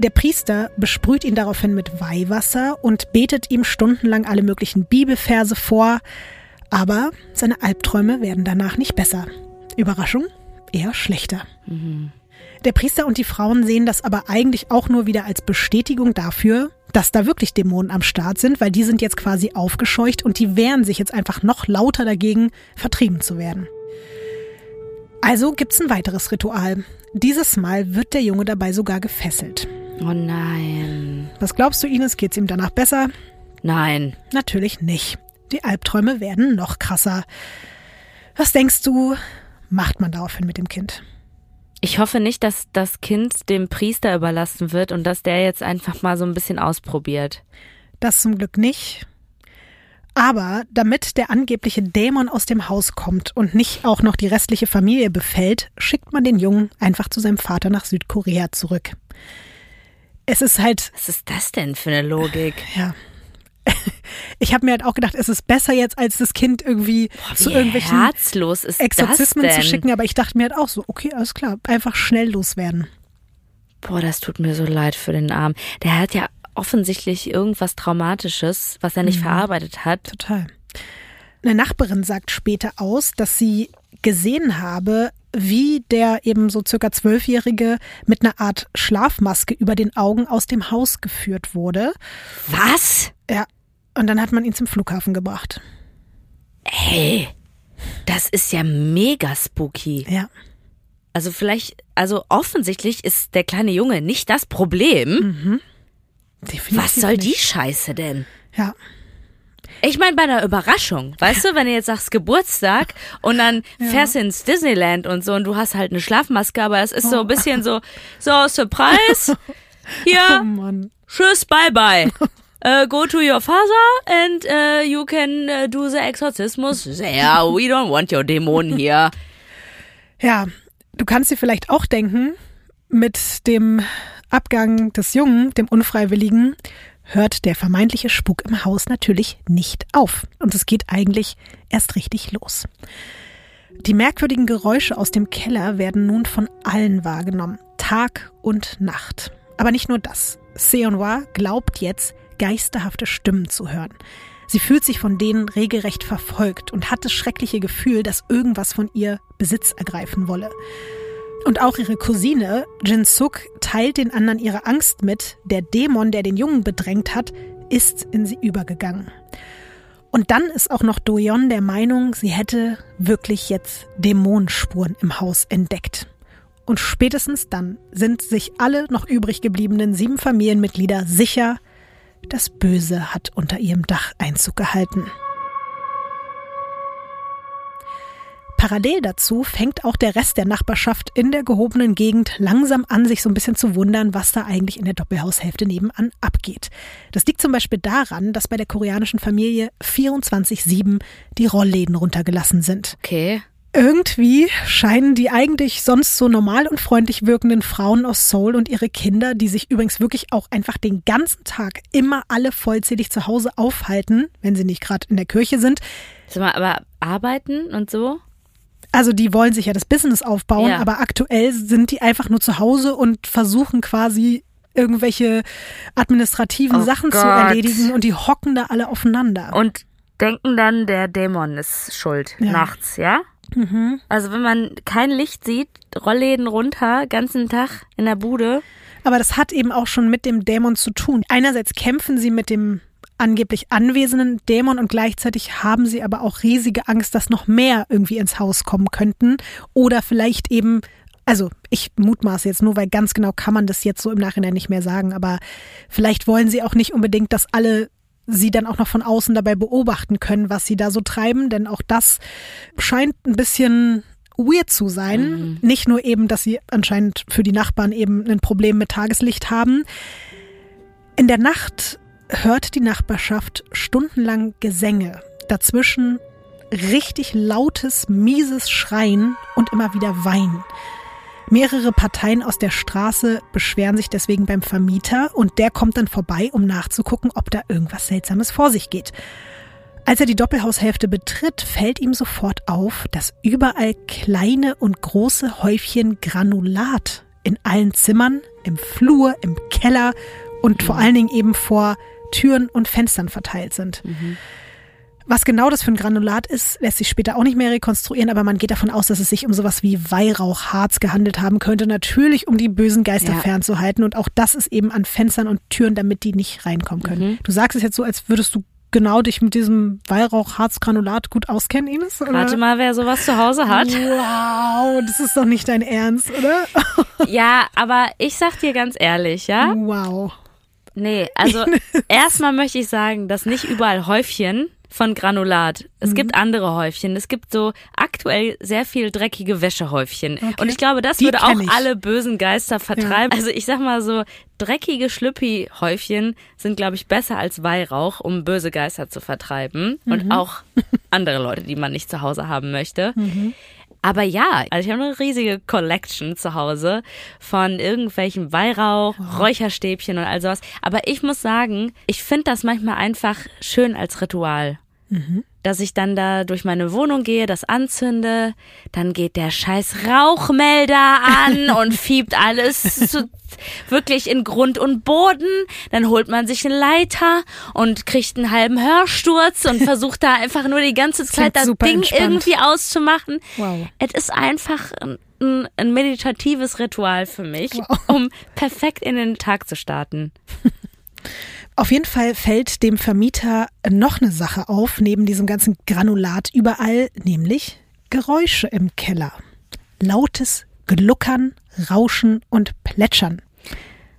Der Priester besprüht ihn daraufhin mit Weihwasser und betet ihm stundenlang alle möglichen Bibelverse vor, aber seine Albträume werden danach nicht besser. Überraschung, eher schlechter. Der Priester und die Frauen sehen das aber eigentlich auch nur wieder als Bestätigung dafür, dass da wirklich Dämonen am Start sind, weil die sind jetzt quasi aufgescheucht und die wehren sich jetzt einfach noch lauter dagegen, vertrieben zu werden. Also gibt's ein weiteres Ritual. Dieses Mal wird der Junge dabei sogar gefesselt. Oh nein. Was glaubst du, Ines, geht's ihm danach besser? Nein. Natürlich nicht. Die Albträume werden noch krasser. Was denkst du, macht man daraufhin mit dem Kind? Ich hoffe nicht, dass das Kind dem Priester überlassen wird und dass der jetzt einfach mal so ein bisschen ausprobiert. Das zum Glück nicht. Aber damit der angebliche Dämon aus dem Haus kommt und nicht auch noch die restliche Familie befällt, schickt man den Jungen einfach zu seinem Vater nach Südkorea zurück. Es ist halt, Was ist das denn für eine Logik? ja. Ich habe mir halt auch gedacht, es ist besser jetzt, als das Kind irgendwie zu Wie irgendwelchen herzlos ist Exorzismen zu schicken, aber ich dachte mir halt auch so, okay, alles klar, einfach schnell loswerden. Boah, das tut mir so leid für den Arm. Der hat ja offensichtlich irgendwas Traumatisches, was er nicht Mhm. verarbeitet hat. Total. Eine Nachbarin sagt später aus, dass sie gesehen habe, wie der eben so circa zwölfjährige mit einer Art Schlafmaske über den Augen aus dem Haus geführt wurde. Was? Ja. Und dann hat man ihn zum Flughafen gebracht. Hey, das ist ja mega spooky. Ja. Also vielleicht, also offensichtlich ist der kleine Junge nicht das Problem. Definitiv Was soll die nicht. Scheiße denn? Ja. Ich meine bei einer Überraschung, weißt du, wenn du jetzt sagst Geburtstag und dann fährst du ins Disneyland und so und du hast halt eine Schlafmaske, aber es ist so ein bisschen so, so Surprise, Oh hier, Mann. tschüss, bye bye. Uh, go to your father and uh, you can uh, do the exorcismus. Yeah, we don't want your Dämonen hier. Ja, du kannst dir vielleicht auch denken, mit dem Abgang des Jungen, dem Unfreiwilligen, hört der vermeintliche Spuk im Haus natürlich nicht auf. Und es geht eigentlich erst richtig los. Die merkwürdigen Geräusche aus dem Keller werden nun von allen wahrgenommen, Tag und Nacht. Aber nicht nur das. Seonwa glaubt jetzt, geisterhafte Stimmen zu hören. Sie fühlt sich von denen regelrecht verfolgt und hat das schreckliche Gefühl, dass irgendwas von ihr Besitz ergreifen wolle. Und auch ihre Cousine Jin Suk teilt den anderen ihre Angst mit. Der Dämon, der den Jungen bedrängt hat, ist in sie übergegangen. Und dann ist auch noch Doyon der Meinung, sie hätte wirklich jetzt Dämonenspuren im Haus entdeckt. Und spätestens dann sind sich alle noch übrig gebliebenen sieben Familienmitglieder sicher, das Böse hat unter ihrem Dach Einzug gehalten. Parallel dazu fängt auch der Rest der Nachbarschaft in der gehobenen Gegend langsam an, sich so ein bisschen zu wundern, was da eigentlich in der Doppelhaushälfte nebenan abgeht. Das liegt zum Beispiel daran, dass bei der koreanischen Familie 24-7 die Rollläden runtergelassen sind. Okay. Irgendwie scheinen die eigentlich sonst so normal und freundlich wirkenden Frauen aus Seoul und ihre Kinder, die sich übrigens wirklich auch einfach den ganzen Tag immer alle vollzählig zu Hause aufhalten, wenn sie nicht gerade in der Kirche sind. Sag mal, aber arbeiten und so? Also die wollen sich ja das Business aufbauen, Ja. aber aktuell sind die einfach nur zu Hause und versuchen quasi irgendwelche administrativen Oh Sachen zu Gott. erledigen und die hocken da alle aufeinander. Und denken dann, der Dämon ist schuld Ja. nachts, ja? Mhm. Also wenn man kein Licht sieht, Rollläden runter, ganzen Tag in der Bude. Aber das hat eben auch schon mit dem Dämon zu tun. Einerseits kämpfen sie mit dem angeblich anwesenden Dämon und gleichzeitig haben sie aber auch riesige Angst, dass noch mehr irgendwie ins Haus kommen könnten oder vielleicht eben also ich mutmaße jetzt nur, weil ganz genau kann man das jetzt so im Nachhinein nicht mehr sagen, aber vielleicht wollen sie auch nicht unbedingt, dass alle sie dann auch noch von außen dabei beobachten können, was sie da so treiben, denn auch das scheint ein bisschen weird zu sein. Nicht nur eben, dass sie anscheinend für die Nachbarn eben ein Problem mit Tageslicht haben. In der Nacht hört die Nachbarschaft stundenlang Gesänge. Dazwischen richtig lautes, mieses Schreien und immer wieder Weinen. Mehrere Parteien aus der Straße beschweren sich deswegen beim Vermieter und der kommt dann vorbei, um nachzugucken, ob da irgendwas Seltsames vor sich geht. Als er die Doppelhaushälfte betritt, fällt ihm sofort auf, dass überall kleine und große Häufchen Granulat in allen Zimmern, im Flur, im Keller und vor allen Dingen eben vor Türen und Fenstern verteilt sind. Was genau das für ein Granulat ist, lässt sich später auch nicht mehr rekonstruieren, aber man geht davon aus, dass es sich um sowas wie Weihrauchharz gehandelt haben könnte. Natürlich, um die bösen Geister Ja. fernzuhalten. Und auch das ist eben an Fenstern und Türen, damit die nicht reinkommen können. Du sagst es jetzt so, als würdest du genau dich mit diesem Weihrauchharzgranulat gut auskennen, Ines? Oder? Warte mal, wer sowas zu Hause hat. Wow, das ist doch nicht dein Ernst, oder? ja, aber ich sag dir ganz ehrlich, ja? Wow. Nee, also erstmal möchte ich sagen, dass nicht überall Häufchen von Granulat. Es gibt andere Häufchen. Es gibt so aktuell sehr viel dreckige Wäschehäufchen. Und ich glaube, das Die würde auch ich. alle bösen Geister vertreiben. Also ich sag mal so, dreckige Schlüppi-Häufchen sind, glaube ich, besser als Weihrauch, um böse Geister zu vertreiben. Und auch andere Leute, die man nicht zu Hause haben möchte. Aber ja, also ich habe eine riesige Collection zu Hause von irgendwelchen Weihrauch, Räucherstäbchen und all sowas. Aber ich muss sagen, ich finde das manchmal einfach schön als Ritual. Dass ich dann da durch meine Wohnung gehe, das anzünde, dann geht der scheiß Rauchmelder an und fiebt alles zu wirklich in Grund und Boden. Dann holt man sich einen Leiter und kriegt einen halben Hörsturz und versucht da einfach nur die ganze Zeit das Ding entspannt. irgendwie auszumachen. Wow. Es ist einfach ein, ein meditatives Ritual für mich, wow. um perfekt in den Tag zu starten. Auf jeden Fall fällt dem Vermieter noch eine Sache auf, neben diesem ganzen Granulat überall, nämlich Geräusche im Keller. Lautes Gluckern, Rauschen und Plätschern.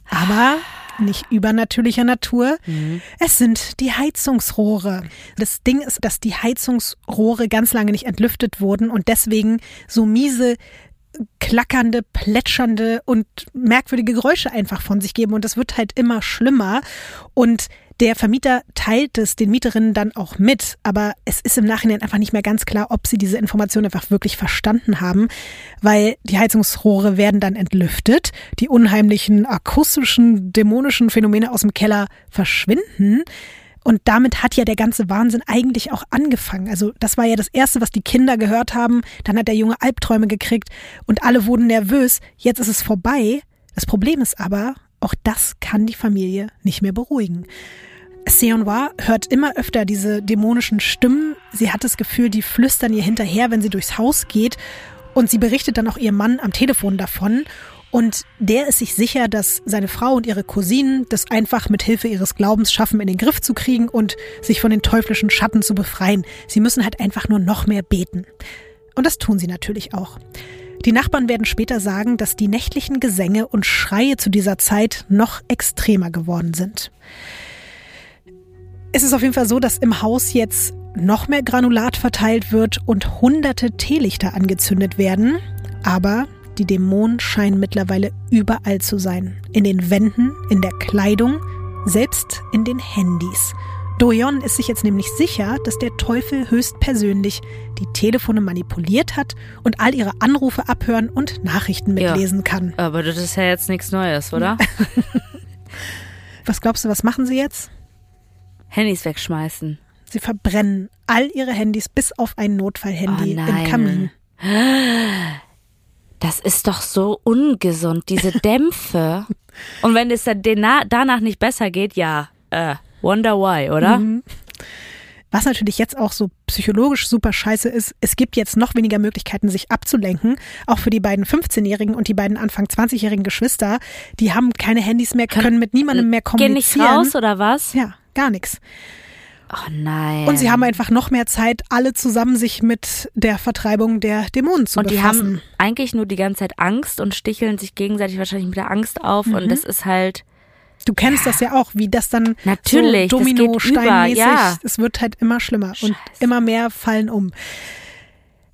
Aber nicht übernatürlicher Natur. Mhm. Es sind die Heizungsrohre. Das Ding ist, dass die Heizungsrohre ganz lange nicht entlüftet wurden und deswegen so miese klackernde, plätschernde und merkwürdige Geräusche einfach von sich geben. Und das wird halt immer schlimmer. Und der Vermieter teilt es den Mieterinnen dann auch mit, aber es ist im Nachhinein einfach nicht mehr ganz klar, ob sie diese Information einfach wirklich verstanden haben, weil die Heizungsrohre werden dann entlüftet, die unheimlichen akustischen, dämonischen Phänomene aus dem Keller verschwinden. Und damit hat ja der ganze Wahnsinn eigentlich auch angefangen. Also das war ja das Erste, was die Kinder gehört haben. Dann hat der Junge Albträume gekriegt und alle wurden nervös. Jetzt ist es vorbei. Das Problem ist aber, auch das kann die Familie nicht mehr beruhigen. Seonwa hört immer öfter diese dämonischen Stimmen. Sie hat das Gefühl, die flüstern ihr hinterher, wenn sie durchs Haus geht. Und sie berichtet dann auch ihrem Mann am Telefon davon. Und der ist sich sicher, dass seine Frau und ihre Cousinen das einfach mit Hilfe ihres Glaubens schaffen, in den Griff zu kriegen und sich von den teuflischen Schatten zu befreien. Sie müssen halt einfach nur noch mehr beten. Und das tun sie natürlich auch. Die Nachbarn werden später sagen, dass die nächtlichen Gesänge und Schreie zu dieser Zeit noch extremer geworden sind. Es ist auf jeden Fall so, dass im Haus jetzt noch mehr Granulat verteilt wird und hunderte Teelichter angezündet werden. Aber die Dämonen scheinen mittlerweile überall zu sein. In den Wänden, in der Kleidung, selbst in den Handys. Doyon ist sich jetzt nämlich sicher, dass der Teufel höchstpersönlich die Telefone manipuliert hat und all ihre Anrufe abhören und Nachrichten mitlesen ja, kann. Aber das ist ja jetzt nichts Neues, oder? was glaubst du, was machen sie jetzt? Handys wegschmeißen. Sie verbrennen all ihre Handys bis auf ein Notfallhandy oh im Kamin. Das ist doch so ungesund, diese Dämpfe. Und wenn es dann danach nicht besser geht, ja, äh, wonder why, oder? Mhm. Was natürlich jetzt auch so psychologisch super scheiße ist, es gibt jetzt noch weniger Möglichkeiten, sich abzulenken. Auch für die beiden 15-Jährigen und die beiden Anfang 20-jährigen Geschwister. Die haben keine Handys mehr, können mit niemandem mehr kommunizieren. Gehen nicht raus oder was? Ja, gar nichts. Oh nein. Und sie haben einfach noch mehr Zeit, alle zusammen sich mit der Vertreibung der Dämonen zu und befassen. Und die haben eigentlich nur die ganze Zeit Angst und sticheln sich gegenseitig wahrscheinlich mit der Angst auf. Mhm. Und das ist halt. Du kennst das ja auch, wie das dann Natürlich, so Domino-Steinmäßig, ja. es wird halt immer schlimmer Scheiße. und immer mehr fallen um.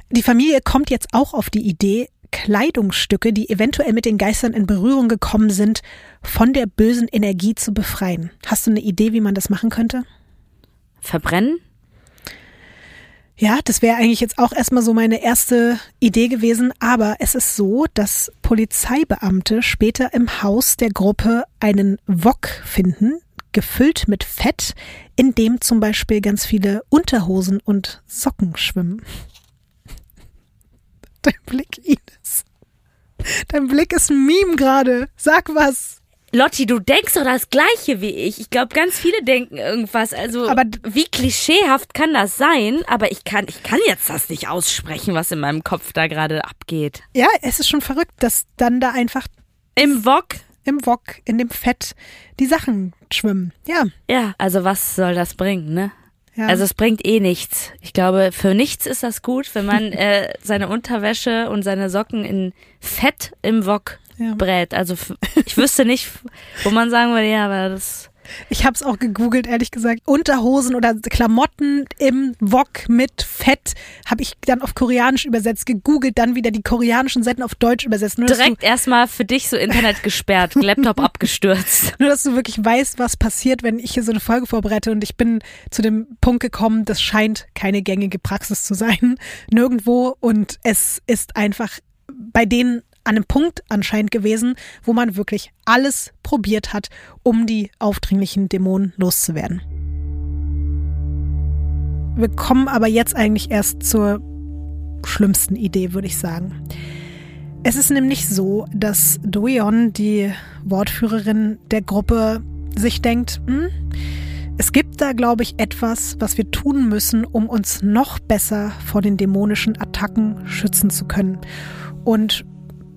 Die Familie kommt jetzt auch auf die Idee, Kleidungsstücke, die eventuell mit den Geistern in Berührung gekommen sind, von der bösen Energie zu befreien. Hast du eine Idee, wie man das machen könnte? Verbrennen? Ja, das wäre eigentlich jetzt auch erstmal so meine erste Idee gewesen, aber es ist so, dass Polizeibeamte später im Haus der Gruppe einen Wok finden, gefüllt mit Fett, in dem zum Beispiel ganz viele Unterhosen und Socken schwimmen. Dein Blick, Ines. Dein Blick ist ein Meme gerade. Sag was. Lotti, du denkst doch das Gleiche wie ich. Ich glaube, ganz viele denken irgendwas. Also, aber wie klischeehaft kann das sein? Aber ich kann, ich kann jetzt das nicht aussprechen, was in meinem Kopf da gerade abgeht. Ja, es ist schon verrückt, dass dann da einfach im Wok, im Wok, in dem Fett die Sachen schwimmen. Ja. Ja, also was soll das bringen, ne? Ja. Also es bringt eh nichts. Ich glaube, für nichts ist das gut, wenn man äh, seine Unterwäsche und seine Socken in Fett im Wok ja. brät. Also ich wüsste nicht, wo man sagen würde, ja, aber das. Ich habe es auch gegoogelt, ehrlich gesagt. Unterhosen oder Klamotten im Wok mit Fett habe ich dann auf Koreanisch übersetzt, gegoogelt, dann wieder die koreanischen Seiten auf Deutsch übersetzt. Nur, Direkt erstmal für dich so Internet gesperrt, Laptop abgestürzt. Nur, dass du wirklich weißt, was passiert, wenn ich hier so eine Folge vorbereite und ich bin zu dem Punkt gekommen, das scheint keine gängige Praxis zu sein. Nirgendwo und es ist einfach bei denen an einem Punkt anscheinend gewesen, wo man wirklich alles probiert hat, um die aufdringlichen Dämonen loszuwerden. Wir kommen aber jetzt eigentlich erst zur schlimmsten Idee, würde ich sagen. Es ist nämlich so, dass Doeon, die Wortführerin der Gruppe, sich denkt, hm, es gibt da, glaube ich, etwas, was wir tun müssen, um uns noch besser vor den dämonischen Attacken schützen zu können. Und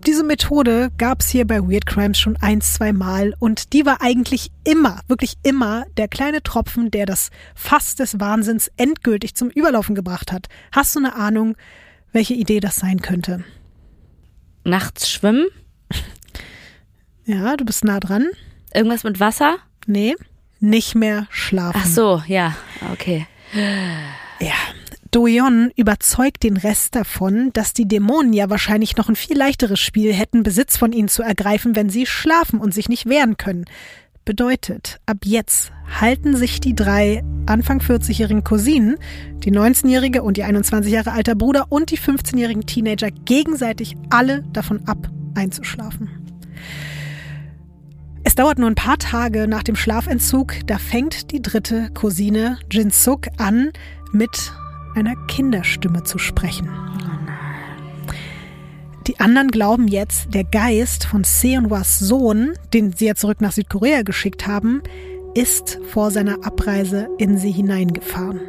diese Methode gab es hier bei Weird Crimes schon ein, zwei Mal und die war eigentlich immer, wirklich immer der kleine Tropfen, der das Fass des Wahnsinns endgültig zum Überlaufen gebracht hat. Hast du eine Ahnung, welche Idee das sein könnte? Nachts schwimmen? Ja, du bist nah dran. Irgendwas mit Wasser? Nee, nicht mehr schlafen. Ach so, ja, okay. Ja, Doyon überzeugt den Rest davon, dass die Dämonen ja wahrscheinlich noch ein viel leichteres Spiel hätten, Besitz von ihnen zu ergreifen, wenn sie schlafen und sich nicht wehren können. Bedeutet, ab jetzt halten sich die drei Anfang 40-jährigen Cousinen, die 19-jährige und die 21 Jahre alter Bruder und die 15-jährigen Teenager gegenseitig alle davon ab, einzuschlafen. Es dauert nur ein paar Tage nach dem Schlafentzug, da fängt die dritte Cousine Jin Suk an, mit einer Kinderstimme zu sprechen. Die anderen glauben jetzt, der Geist von Seonwas Sohn, den sie ja zurück nach Südkorea geschickt haben, ist vor seiner Abreise in sie hineingefahren.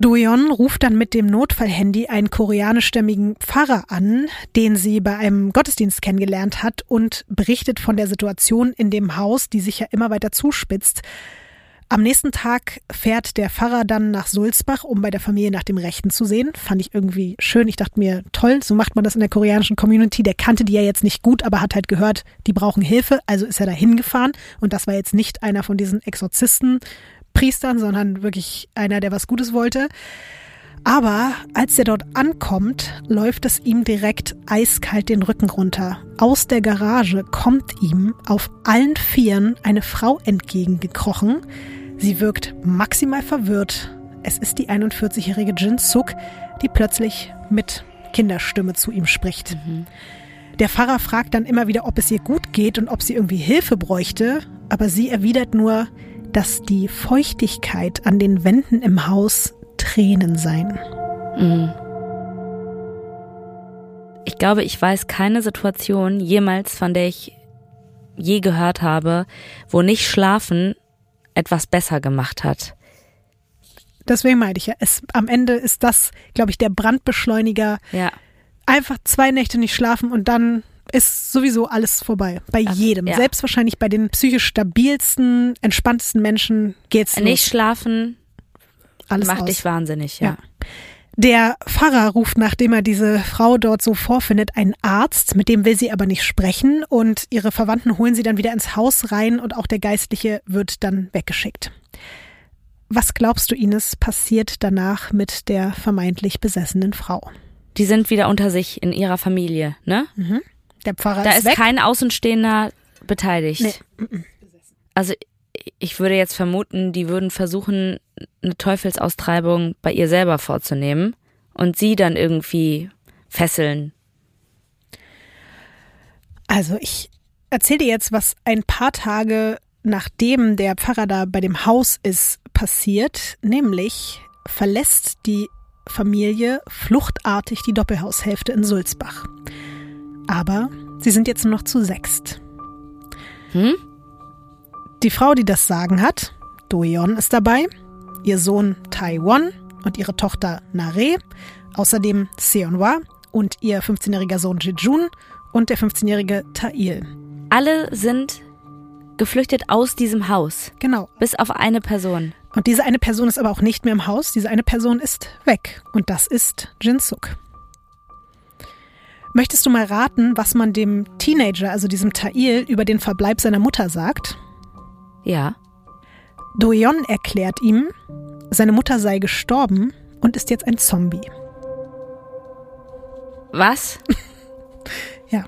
Doyon ruft dann mit dem Notfallhandy einen koreanischstämmigen Pfarrer an, den sie bei einem Gottesdienst kennengelernt hat und berichtet von der Situation in dem Haus, die sich ja immer weiter zuspitzt. Am nächsten Tag fährt der Pfarrer dann nach Sulzbach, um bei der Familie nach dem Rechten zu sehen. Fand ich irgendwie schön. Ich dachte mir, toll, so macht man das in der koreanischen Community. Der kannte die ja jetzt nicht gut, aber hat halt gehört, die brauchen Hilfe. Also ist er da hingefahren. Und das war jetzt nicht einer von diesen Exorzisten, Priestern, sondern wirklich einer, der was Gutes wollte. Aber als er dort ankommt, läuft es ihm direkt eiskalt den Rücken runter. Aus der Garage kommt ihm auf allen Vieren eine Frau entgegengekrochen, Sie wirkt maximal verwirrt. Es ist die 41-jährige Jin Suk, die plötzlich mit Kinderstimme zu ihm spricht. Mhm. Der Pfarrer fragt dann immer wieder, ob es ihr gut geht und ob sie irgendwie Hilfe bräuchte, aber sie erwidert nur, dass die Feuchtigkeit an den Wänden im Haus Tränen seien. Mhm. Ich glaube, ich weiß keine Situation jemals, von der ich je gehört habe, wo nicht Schlafen etwas besser gemacht hat. Deswegen meinte ich ja, es, am Ende ist das, glaube ich, der Brandbeschleuniger. Ja. Einfach zwei Nächte nicht schlafen und dann ist sowieso alles vorbei. Bei Ach, jedem. Ja. Selbst wahrscheinlich bei den psychisch stabilsten, entspanntesten Menschen geht's Nicht los. schlafen alles macht aus. dich wahnsinnig, ja. ja. Der Pfarrer ruft, nachdem er diese Frau dort so vorfindet, einen Arzt, mit dem will sie aber nicht sprechen und ihre Verwandten holen sie dann wieder ins Haus rein und auch der Geistliche wird dann weggeschickt. Was glaubst du, Ines, passiert danach mit der vermeintlich besessenen Frau? Die sind wieder unter sich in ihrer Familie, ne? Mhm. Der Pfarrer da ist, ist kein Außenstehender beteiligt. Nee. Also ich würde jetzt vermuten, die würden versuchen, eine Teufelsaustreibung bei ihr selber vorzunehmen und sie dann irgendwie fesseln. Also ich erzähle dir jetzt, was ein paar Tage nachdem der Pfarrer da bei dem Haus ist, passiert. Nämlich verlässt die Familie fluchtartig die Doppelhaushälfte in Sulzbach. Aber sie sind jetzt nur noch zu sechst. Hm? Die Frau, die das Sagen hat, Doyeon, ist dabei, ihr Sohn Taiwan und ihre Tochter Nare, außerdem Seonwa und ihr 15-jähriger Sohn Jejun und der 15-jährige Tail. Alle sind geflüchtet aus diesem Haus. Genau. Bis auf eine Person. Und diese eine Person ist aber auch nicht mehr im Haus. Diese eine Person ist weg. Und das ist Jinsuk. Möchtest du mal raten, was man dem Teenager, also diesem Tail, über den Verbleib seiner Mutter sagt? Ja. Doyon erklärt ihm, seine Mutter sei gestorben und ist jetzt ein Zombie. Was? ja.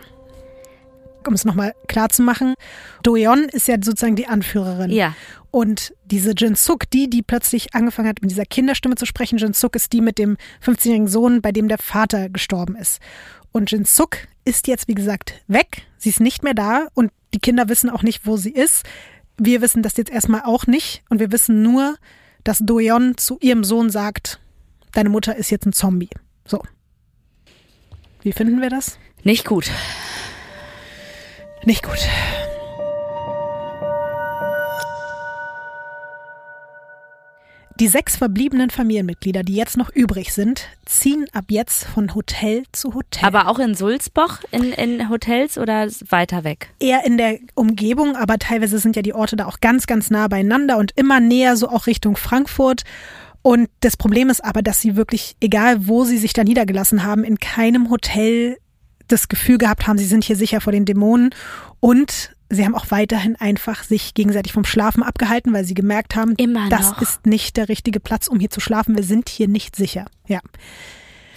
Um es nochmal klar zu machen, Doyon ist ja sozusagen die Anführerin. Ja. Und diese Jin Suk, die, die plötzlich angefangen hat, mit dieser Kinderstimme zu sprechen, Jin Suk ist die mit dem 15-jährigen Sohn, bei dem der Vater gestorben ist. Und Jin Suk ist jetzt, wie gesagt, weg. Sie ist nicht mehr da und die Kinder wissen auch nicht, wo sie ist. Wir wissen das jetzt erstmal auch nicht und wir wissen nur, dass Doyon zu ihrem Sohn sagt, deine Mutter ist jetzt ein Zombie. So. Wie finden wir das? Nicht gut. Nicht gut. Die sechs verbliebenen Familienmitglieder, die jetzt noch übrig sind, ziehen ab jetzt von Hotel zu Hotel. Aber auch in Sulzboch in, in Hotels oder weiter weg? Eher in der Umgebung, aber teilweise sind ja die Orte da auch ganz, ganz nah beieinander und immer näher so auch Richtung Frankfurt. Und das Problem ist aber, dass sie wirklich, egal wo sie sich da niedergelassen haben, in keinem Hotel das Gefühl gehabt haben, sie sind hier sicher vor den Dämonen. Und sie haben auch weiterhin einfach sich gegenseitig vom Schlafen abgehalten, weil sie gemerkt haben, Immer das ist nicht der richtige Platz, um hier zu schlafen. Wir sind hier nicht sicher. Ja.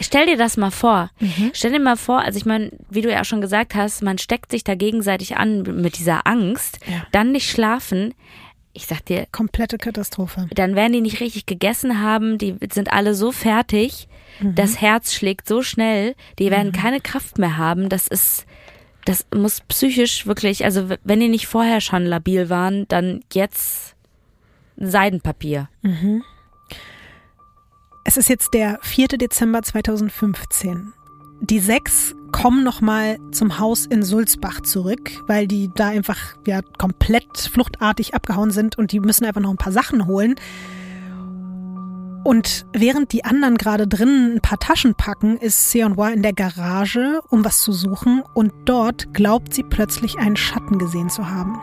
Stell dir das mal vor. Mhm. Stell dir mal vor, also ich meine, wie du ja auch schon gesagt hast, man steckt sich da gegenseitig an mit dieser Angst, Ja. dann nicht schlafen. Ich sag dir, Komplette Katastrophe. dann werden die nicht richtig gegessen haben, die sind alle so fertig, das Herz schlägt so schnell, die werden keine Kraft mehr haben. Das ist, das muss psychisch wirklich, also wenn die nicht vorher schon labil waren, dann jetzt Seidenpapier. Es ist jetzt der 4. Dezember 2015. Die sechs kommen nochmal zum Haus in Sulzbach zurück, weil die da einfach ja komplett fluchtartig abgehauen sind und die müssen einfach noch ein paar Sachen holen. Und während die anderen gerade drinnen ein paar Taschen packen, ist Seonhwa in der Garage, um was zu suchen und dort glaubt sie plötzlich einen Schatten gesehen zu haben.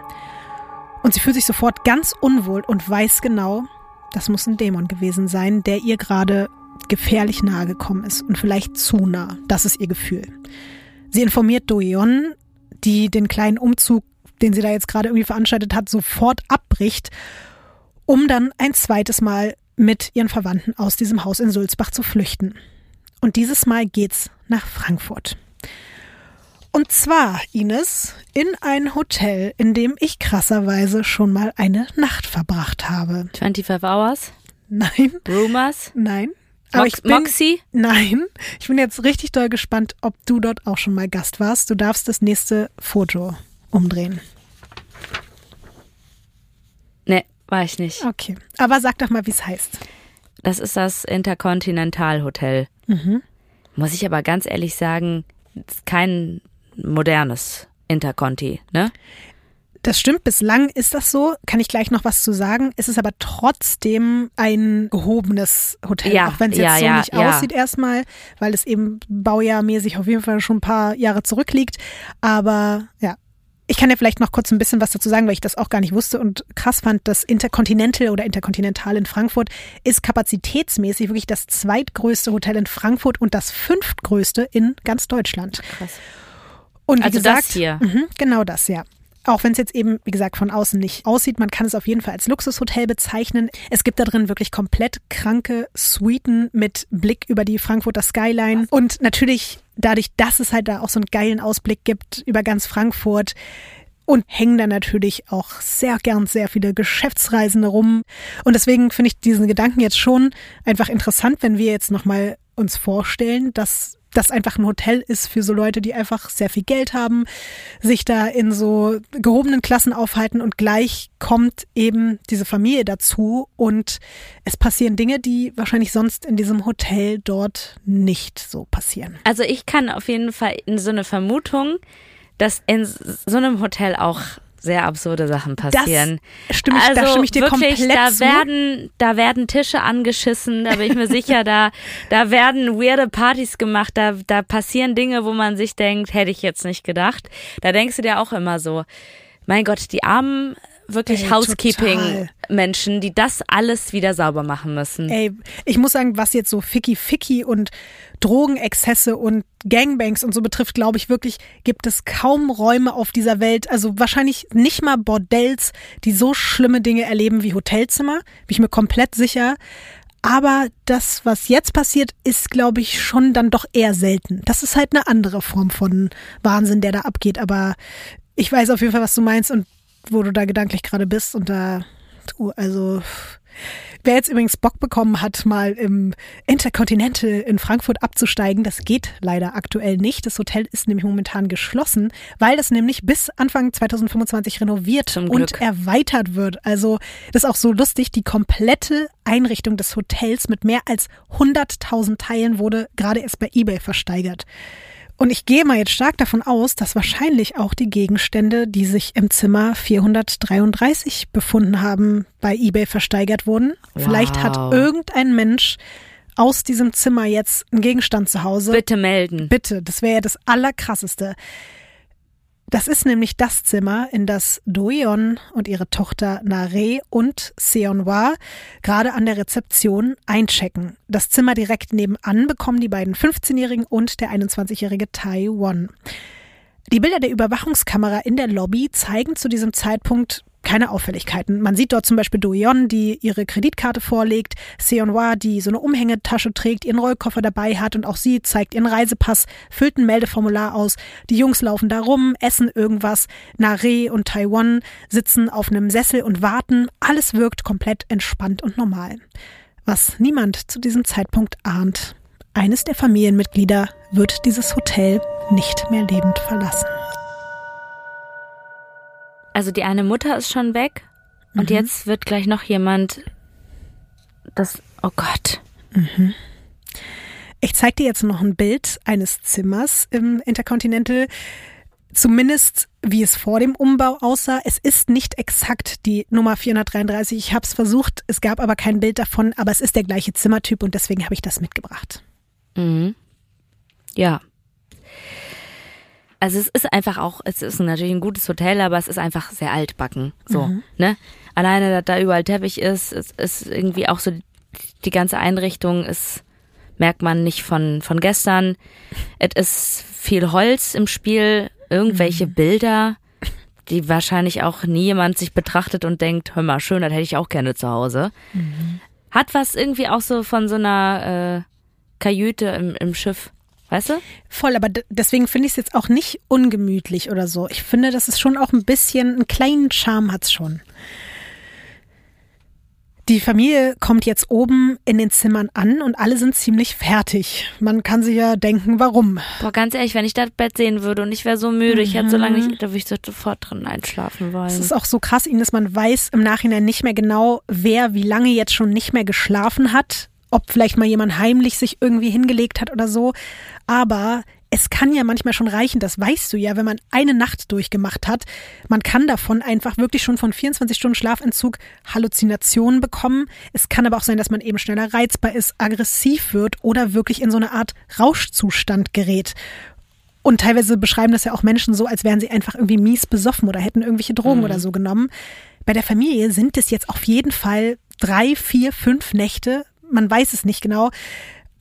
Und sie fühlt sich sofort ganz unwohl und weiß genau, das muss ein Dämon gewesen sein, der ihr gerade gefährlich nahe gekommen ist und vielleicht zu nah. Das ist ihr Gefühl. Sie informiert Doyeon, die den kleinen Umzug, den sie da jetzt gerade irgendwie veranstaltet hat, sofort abbricht, um dann ein zweites Mal mit ihren Verwandten aus diesem Haus in Sulzbach zu flüchten. Und dieses Mal geht's nach Frankfurt. Und zwar, Ines, in ein Hotel, in dem ich krasserweise schon mal eine Nacht verbracht habe. 25 Hours, Nein, Rumors, nein. Aber Mox ich bin, Moxie. Nein, ich bin jetzt richtig doll gespannt, ob du dort auch schon mal Gast warst. Du darfst das nächste Foto umdrehen. Nee, war ich nicht. Okay, aber sag doch mal, wie es heißt. Das ist das Intercontinental Hotel. Mhm. Muss ich aber ganz ehrlich sagen, ist kein modernes Interconti, ne? Das stimmt, bislang ist das so. Kann ich gleich noch was zu sagen. Es ist aber trotzdem ein gehobenes Hotel, Ja, auch wenn es jetzt ja, so ja, nicht aussieht erstmal, weil es eben baujahrmäßig auf jeden Fall schon ein paar Jahre zurückliegt. Aber ja, ich kann ja vielleicht noch kurz ein bisschen was dazu sagen, weil ich das auch gar nicht wusste und krass fand, das Intercontinental oder Intercontinental in Frankfurt ist kapazitätsmäßig wirklich das zweitgrößte Hotel in Frankfurt und das fünftgrößte in ganz Deutschland. Krass. Und wie Also gesagt, das hier. Mhm, genau das, ja. Auch wenn es jetzt eben, wie gesagt, von außen nicht aussieht, man kann es auf jeden Fall als Luxushotel bezeichnen. Es gibt da drin wirklich komplett kranke Suiten mit Blick über die Frankfurter Skyline. Und natürlich dadurch, dass es halt da auch so einen geilen Ausblick gibt über ganz Frankfurt. Und hängen da natürlich auch sehr gern sehr viele Geschäftsreisende rum. Und deswegen finde ich diesen Gedanken jetzt schon einfach interessant, wenn wir jetzt nochmal uns vorstellen, dass das einfach ein Hotel ist für so Leute, die einfach sehr viel Geld haben, sich da in so gehobenen Klassen aufhalten und gleich kommt eben diese Familie dazu und es passieren Dinge, die wahrscheinlich sonst in diesem Hotel dort nicht so passieren. Also ich kann auf jeden Fall in so eine Vermutung, dass in so einem Hotel auch sehr absurde Sachen passieren. stimme ich- da also stimme ich dir wirklich, komplett da zu. werden, da werden Tische angeschissen, da bin ich mir sicher, da, da werden weirde Partys gemacht, da, da passieren Dinge, wo man sich denkt, hätte ich jetzt nicht gedacht. Da denkst du dir auch immer so, mein Gott, die armen wirklich Housekeeping-Menschen, die das alles wieder sauber machen müssen. Ey, ich muss sagen, was jetzt so Ficky Ficky und Drogenexzesse und Gangbangs und so betrifft, glaube ich wirklich, gibt es kaum Räume auf dieser Welt, also wahrscheinlich nicht mal Bordells, die so schlimme Dinge erleben wie Hotelzimmer, bin ich mir komplett sicher. Aber das, was jetzt passiert, ist, glaube ich, schon dann doch eher selten. Das ist halt eine andere Form von Wahnsinn, der da abgeht. Aber ich weiß auf jeden Fall, was du meinst und wo du da gedanklich gerade bist. Und da, du, also, wer jetzt übrigens Bock bekommen hat, mal im Intercontinental in Frankfurt abzusteigen, das geht leider aktuell nicht. Das Hotel ist nämlich momentan geschlossen, weil das nämlich bis Anfang 2025 renoviert und erweitert wird. Also, das ist auch so lustig. Die komplette Einrichtung des Hotels mit mehr als 100.000 Teilen wurde gerade erst bei eBay versteigert. Und ich gehe mal jetzt stark davon aus, dass wahrscheinlich auch die Gegenstände, die sich im Zimmer 433 befunden haben, bei eBay versteigert wurden. Wow. Vielleicht hat irgendein Mensch aus diesem Zimmer jetzt einen Gegenstand zu Hause. Bitte melden. Bitte, das wäre ja das Allerkrasseste. Das ist nämlich das Zimmer, in das Doyeon und ihre Tochter Nare und Seonwa gerade an der Rezeption einchecken. Das Zimmer direkt nebenan bekommen die beiden 15-Jährigen und der 21-jährige Taiwan. Die Bilder der Überwachungskamera in der Lobby zeigen zu diesem Zeitpunkt keine Auffälligkeiten. Man sieht dort zum Beispiel Doyeon, die ihre Kreditkarte vorlegt, Seonwa, die so eine Umhängetasche trägt, ihren Rollkoffer dabei hat und auch sie zeigt ihren Reisepass, füllt ein Meldeformular aus. Die Jungs laufen da rum, essen irgendwas. Nare und Taiwan sitzen auf einem Sessel und warten. Alles wirkt komplett entspannt und normal. Was niemand zu diesem Zeitpunkt ahnt. Eines der Familienmitglieder wird dieses Hotel nicht mehr lebend verlassen. Also die eine Mutter ist schon weg und Mhm. jetzt wird gleich noch jemand das oh Gott. Ich zeige dir jetzt noch ein Bild eines Zimmers im Intercontinental. Zumindest wie es vor dem Umbau aussah. Es ist nicht exakt die Nummer 433. Ich habe es versucht, es gab aber kein Bild davon, aber es ist der gleiche Zimmertyp und deswegen habe ich das mitgebracht. Mhm. Ja. Also es ist einfach auch, es ist natürlich ein gutes Hotel, aber es ist einfach sehr altbacken. So, ne? Alleine, dass da überall Teppich ist, es ist irgendwie auch so, die ganze Einrichtung ist, merkt man nicht von, von gestern. Es ist viel Holz im Spiel, irgendwelche Bilder, die wahrscheinlich auch nie jemand sich betrachtet und denkt, hör mal, schön, das hätte ich auch gerne zu Hause. Hat was irgendwie auch so von so einer äh, Kajüte im, im Schiff. Weißt du? Voll, aber deswegen finde ich es jetzt auch nicht ungemütlich oder so. Ich finde, das ist schon auch ein bisschen, einen kleinen Charme hat's schon. Die Familie kommt jetzt oben in den Zimmern an und alle sind ziemlich fertig. Man kann sich ja denken, warum. Boah, ganz ehrlich, wenn ich das Bett sehen würde und ich wäre so müde, ich hätte so lange nicht, da würde ich so sofort drin einschlafen Es wollen. ist auch so krass, ihnen, dass man weiß im Nachhinein nicht mehr genau, wer wie lange jetzt schon nicht mehr geschlafen hat. Ob vielleicht mal jemand heimlich sich irgendwie hingelegt hat oder so. Aber es kann ja manchmal schon reichen, das weißt du ja, wenn man eine Nacht durchgemacht hat. Man kann davon einfach wirklich schon von 24 Stunden Schlafentzug Halluzinationen bekommen. Es kann aber auch sein, dass man eben schneller reizbar ist, aggressiv wird oder wirklich in so eine Art Rauschzustand gerät. Und teilweise beschreiben das ja auch Menschen so, als wären sie einfach irgendwie mies besoffen oder hätten irgendwelche Drogen oder so genommen. Bei der Familie sind es jetzt auf jeden Fall drei, vier, fünf Nächte, man weiß es nicht genau,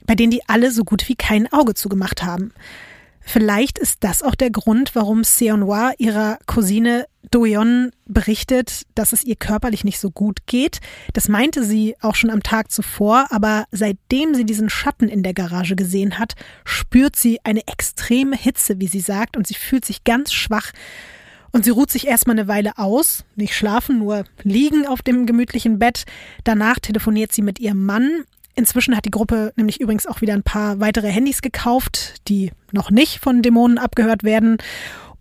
bei denen die alle so gut wie kein Auge zugemacht haben. Vielleicht ist das auch der Grund, warum Seonwa ihrer Cousine Doyeon berichtet, dass es ihr körperlich nicht so gut geht. Das meinte sie auch schon am Tag zuvor, aber seitdem sie diesen Schatten in der Garage gesehen hat, spürt sie eine extreme Hitze, wie sie sagt, und sie fühlt sich ganz schwach. Und sie ruht sich erstmal eine Weile aus, nicht schlafen, nur liegen auf dem gemütlichen Bett. Danach telefoniert sie mit ihrem Mann. Inzwischen hat die Gruppe nämlich übrigens auch wieder ein paar weitere Handys gekauft, die noch nicht von Dämonen abgehört werden.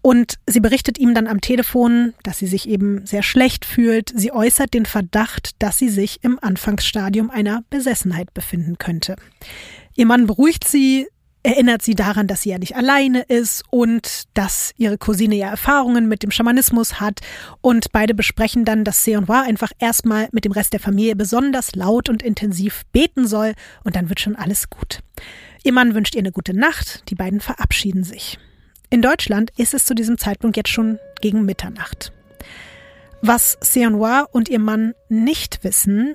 Und sie berichtet ihm dann am Telefon, dass sie sich eben sehr schlecht fühlt. Sie äußert den Verdacht, dass sie sich im Anfangsstadium einer Besessenheit befinden könnte. Ihr Mann beruhigt sie, erinnert sie daran, dass sie ja nicht alleine ist und dass ihre Cousine ja Erfahrungen mit dem Schamanismus hat. Und beide besprechen dann, dass Seonhwa einfach erstmal mit dem Rest der Familie besonders laut und intensiv beten soll und dann wird schon alles gut. Ihr Mann wünscht ihr eine gute Nacht, die beiden verabschieden sich. In Deutschland ist es zu diesem Zeitpunkt jetzt schon gegen Mitternacht. Was Seonhwa und ihr Mann nicht wissen,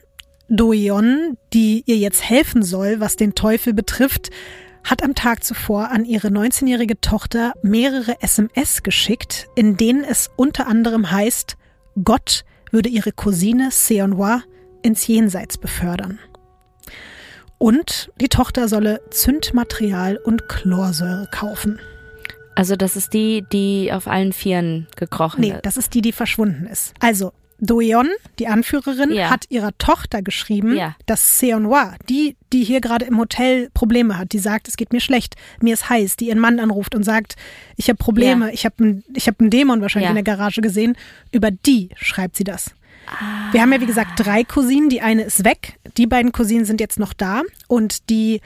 Doyeon, die ihr jetzt helfen soll, was den Teufel betrifft, hat am Tag zuvor an ihre 19-jährige Tochter mehrere SMS geschickt, in denen es unter anderem heißt, Gott würde ihre Cousine Seonhwa ins Jenseits befördern. Und die Tochter solle Zündmaterial und Chlorsäure kaufen. Also das ist die, die auf allen Vieren gekrochen Nee, ist. das ist die, die verschwunden ist. Also, Doyeon, die Anführerin, Ja. hat ihrer Tochter geschrieben, Ja. dass Seonhwa, die, die hier gerade im Hotel Probleme hat, die sagt, es geht mir schlecht, mir ist heiß, die ihren Mann anruft und sagt, ich habe Probleme, Ja. ich habe einen ich hab einen Dämon wahrscheinlich in der Garage gesehen, über die schreibt sie das. Ah. Wir haben ja, wie gesagt, drei Cousinen, die eine ist weg, die beiden Cousinen sind jetzt noch da und die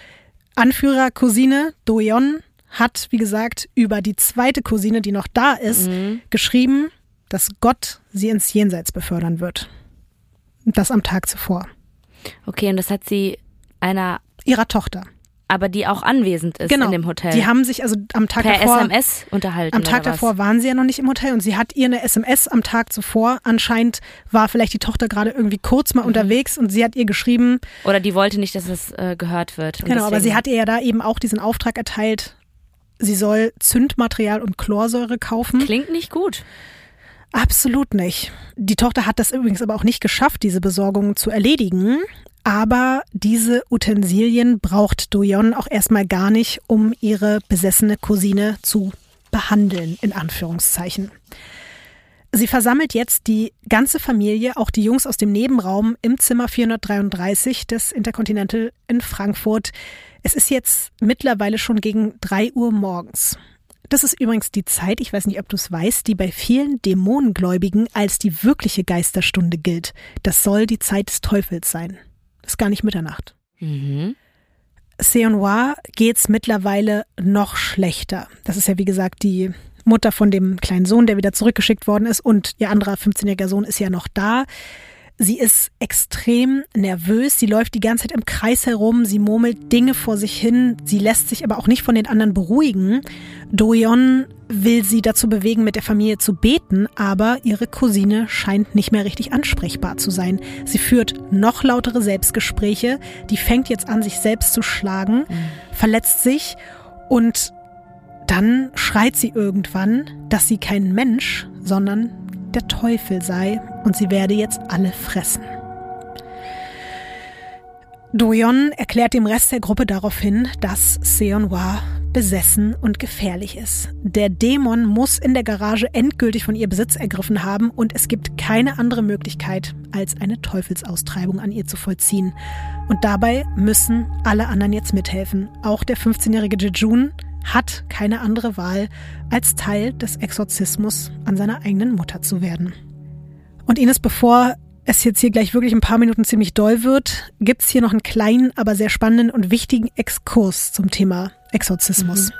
Anführercousine Doyeon hat, wie gesagt, über die zweite Cousine, die noch da ist, Mhm. geschrieben, dass Gott sie ins Jenseits befördern wird. Und Das am Tag zuvor. Okay, und das hat sie einer, Ihrer Tochter. aber die auch anwesend ist Genau. in dem Hotel. Die haben sich also am Tag per davor. SMS unterhalten. Am Tag davor waren sie ja noch nicht im Hotel und sie hat ihr eine SMS am Tag zuvor. Anscheinend war vielleicht die Tochter gerade irgendwie kurz Mhm. mal unterwegs und sie hat ihr geschrieben, Oder die wollte nicht, dass es äh, gehört wird. Genau, aber sie hat ihr ja da eben auch diesen Auftrag erteilt, sie soll Zündmaterial und Chlorsäure kaufen. Klingt nicht gut. Absolut nicht. Die Tochter hat das übrigens aber auch nicht geschafft, diese Besorgung zu erledigen. Aber diese Utensilien braucht Doyon auch erstmal gar nicht, um ihre besessene Cousine zu behandeln, in Anführungszeichen. Sie versammelt jetzt die ganze Familie, auch die Jungs aus dem Nebenraum, im Zimmer 433 des Intercontinental in Frankfurt. Es ist jetzt mittlerweile schon gegen drei Uhr morgens. Das ist übrigens die Zeit, ich weiß nicht, ob du es weißt, die bei vielen Dämonengläubigen als die wirkliche Geisterstunde gilt. Das soll die Zeit des Teufels sein. Das ist gar nicht Mitternacht. Mhm. Seonhua geht's mittlerweile noch schlechter. Das ist ja, wie gesagt, die Mutter von dem kleinen Sohn, der wieder zurückgeschickt worden ist und ihr anderer 15-jähriger Sohn ist ja noch da. Sie ist extrem nervös, sie läuft die ganze Zeit im Kreis herum, sie murmelt Dinge vor sich hin, sie lässt sich aber auch nicht von den anderen beruhigen. Doyon will sie dazu bewegen, mit der Familie zu beten, aber ihre Cousine scheint nicht mehr richtig ansprechbar zu sein. Sie führt noch lautere Selbstgespräche, die fängt jetzt an, sich selbst zu schlagen, verletzt sich und dann schreit sie irgendwann, dass sie kein Mensch, sondern der Teufel sei und sie werde jetzt alle fressen. Doyon erklärt dem Rest der Gruppe daraufhin, dass Seonhwa besessen und gefährlich ist. Der Dämon muss in der Garage endgültig von ihr Besitz ergriffen haben und es gibt keine andere Möglichkeit, als eine Teufelsaustreibung an ihr zu vollziehen. Und dabei müssen alle anderen jetzt mithelfen. Auch der 15-jährige Jejun hat keine andere Wahl, als Teil des Exorzismus an seiner eigenen Mutter zu werden. Und Ines, bevor es jetzt hier gleich wirklich ein paar Minuten ziemlich doll wird, gibt's hier noch einen kleinen, aber sehr spannenden und wichtigen Exkurs zum Thema Exorzismus.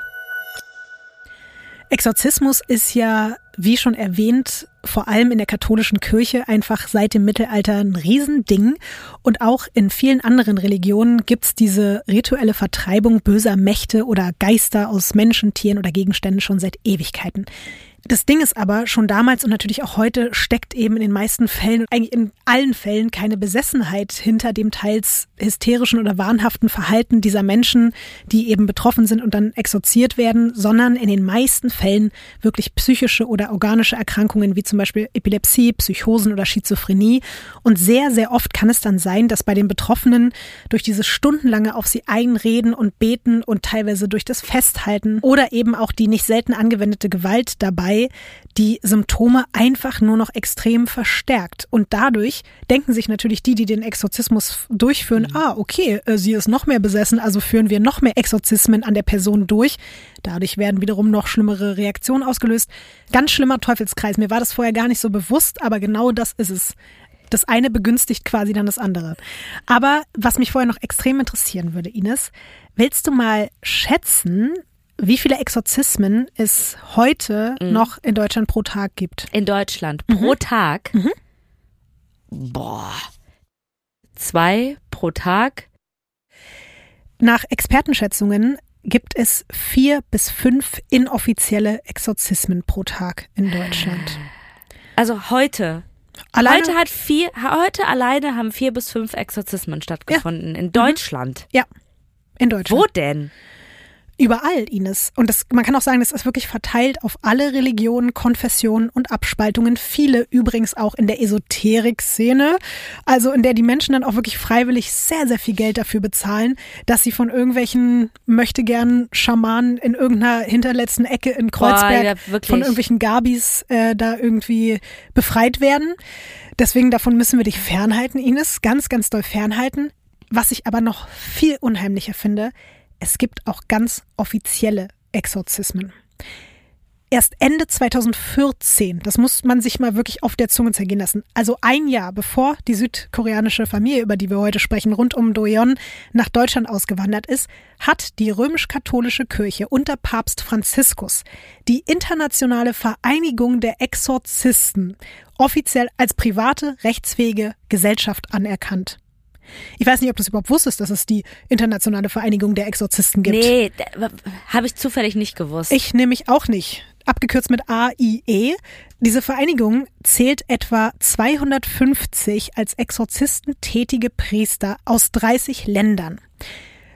Exorzismus ist ja, wie schon erwähnt, vor allem in der katholischen Kirche einfach seit dem Mittelalter ein Riesending. Und auch in vielen anderen Religionen gibt's diese rituelle Vertreibung böser Mächte oder Geister aus Menschen, Tieren oder Gegenständen schon seit Ewigkeiten. Das Ding ist aber, schon damals und natürlich auch heute steckt eben in den meisten Fällen, eigentlich in allen Fällen, keine Besessenheit hinter dem teils hysterischen oder wahnhaften Verhalten dieser Menschen, die eben betroffen sind und dann exorziert werden, sondern in den meisten Fällen wirklich psychische oder organische Erkrankungen wie zum Beispiel Epilepsie, Psychosen oder Schizophrenie. Und sehr, sehr oft kann es dann sein, dass bei den Betroffenen durch dieses stundenlange auf sie einreden und beten und teilweise durch das Festhalten oder eben auch die nicht selten angewendete Gewalt dabei die Symptome einfach nur noch extrem verstärkt. Und dadurch denken sich natürlich die, die den Exorzismus durchführen, ah, okay, äh, sie ist noch mehr besessen, also führen wir noch mehr Exorzismen an der Person durch. Dadurch werden wiederum noch schlimmere Reaktionen ausgelöst. Ganz schlimmer Teufelskreis. Mir war das vorher gar nicht so bewusst, aber genau das ist es. Das eine begünstigt quasi dann das andere. Aber was mich vorher noch extrem interessieren würde, Ines, willst du mal schätzen, wie viele Exorzismen es heute noch in Deutschland pro Tag gibt? In Deutschland Mhm. pro Tag. Boah. Zwei pro Tag. Nach Expertenschätzungen gibt es vier bis fünf inoffizielle Exorzismen pro Tag in Deutschland. Also heute. Alleine, Heute hat vier, heute alleine haben vier bis fünf Exorzismen stattgefunden in Deutschland. ja, in Deutschland. Wo denn? Überall, Ines. Und das, man kann auch sagen, das ist wirklich verteilt auf alle Religionen, Konfessionen und Abspaltungen. Viele übrigens auch in der Esoterik-Szene. Also in der die Menschen dann auch wirklich freiwillig sehr, sehr viel Geld dafür bezahlen, dass sie von irgendwelchen möchte gern Schamanen in irgendeiner hinterletzten Ecke in Kreuzberg ja, wirklich. von irgendwelchen Gabis äh, da irgendwie befreit werden. Deswegen davon müssen wir dich fernhalten, Ines. Ganz, ganz doll fernhalten. Was ich aber noch viel unheimlicher finde, es gibt auch ganz offizielle Exorzismen. erst Ende 2014, das muss man sich mal wirklich auf der Zunge zergehen lassen, also ein Jahr bevor die südkoreanische Familie, über die wir heute sprechen, rund um Doyon nach Deutschland ausgewandert ist, hat die römisch-katholische Kirche unter Papst Franziskus die internationale Vereinigung der Exorzisten offiziell als private, rechtsfähige Gesellschaft anerkannt. Ich weiß nicht, ob du es überhaupt wusstest, dass es die internationale Vereinigung der Exorzisten gibt. Nee, habe ich zufällig nicht gewusst. Ich nämlich auch nicht. Abgekürzt mit AIE. Diese Vereinigung zählt etwa 250 als Exorzisten tätige Priester aus 30 Ländern.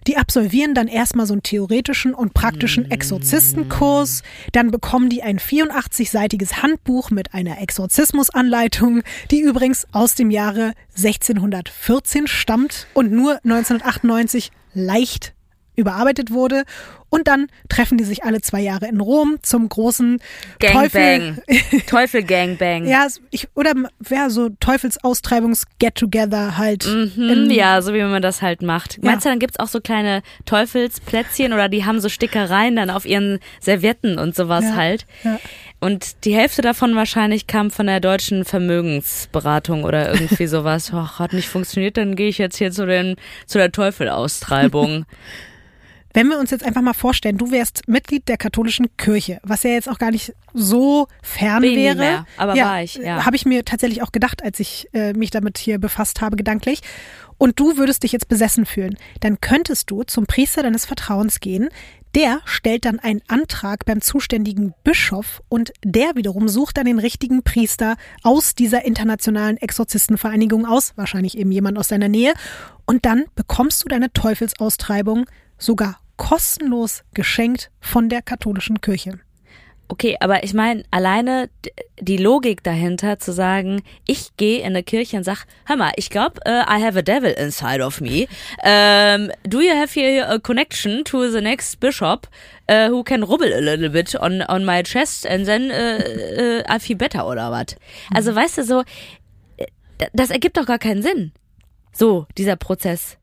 Die absolvieren dann erstmal so einen theoretischen und praktischen Exorzistenkurs. Dann bekommen die ein 84-seitiges Handbuch mit einer Exorzismusanleitung, die übrigens aus dem Jahre 1614 stammt und nur 1998 leicht überarbeitet wurde. Und dann treffen die sich alle zwei Jahre in Rom zum großen Gangbang. Teufel. Teufel Gangbang. ja, ich, oder ja, so Teufelsaustreibungs-Get-Together halt. Mhm, ja, so wie man das halt macht. Ja. Meinst du, dann gibt's auch so kleine Teufelsplätzchen oder die haben so Stickereien dann auf ihren Servietten und sowas Ja, halt. ja. Und die Hälfte davon wahrscheinlich kam von der deutschen Vermögensberatung oder irgendwie sowas. Ach, hat nicht funktioniert, dann gehe ich jetzt hier zu, den, zu der Teufelaustreibung. Wenn wir uns jetzt einfach mal vorstellen, du wärst Mitglied der katholischen Kirche, was ja jetzt auch gar nicht so fern Bin wäre. mehr, aber war ich, ja. Habe ich mir tatsächlich auch gedacht, als ich äh, mich damit hier befasst habe, gedanklich. Und du würdest dich jetzt besessen fühlen. Dann könntest du zum Priester deines Vertrauens gehen. Der stellt dann einen Antrag beim zuständigen Bischof und der wiederum sucht dann den richtigen Priester aus dieser internationalen Exorzistenvereinigung aus, wahrscheinlich eben jemand aus deiner Nähe. Und dann bekommst du deine Teufelsaustreibung sogar kostenlos geschenkt von der katholischen Kirche. Okay, aber ich meine, alleine die Logik dahinter zu sagen, ich gehe in eine Kirche und sag, hör mal, ich glaube, uh, I have a devil inside of me. Um, do you have here a connection to the next bishop uh, who can rubble a little bit on, on my chest and then uh, I feel better oder was? Also weißt du so, äh, das ergibt doch gar keinen Sinn. So, dieser Prozess.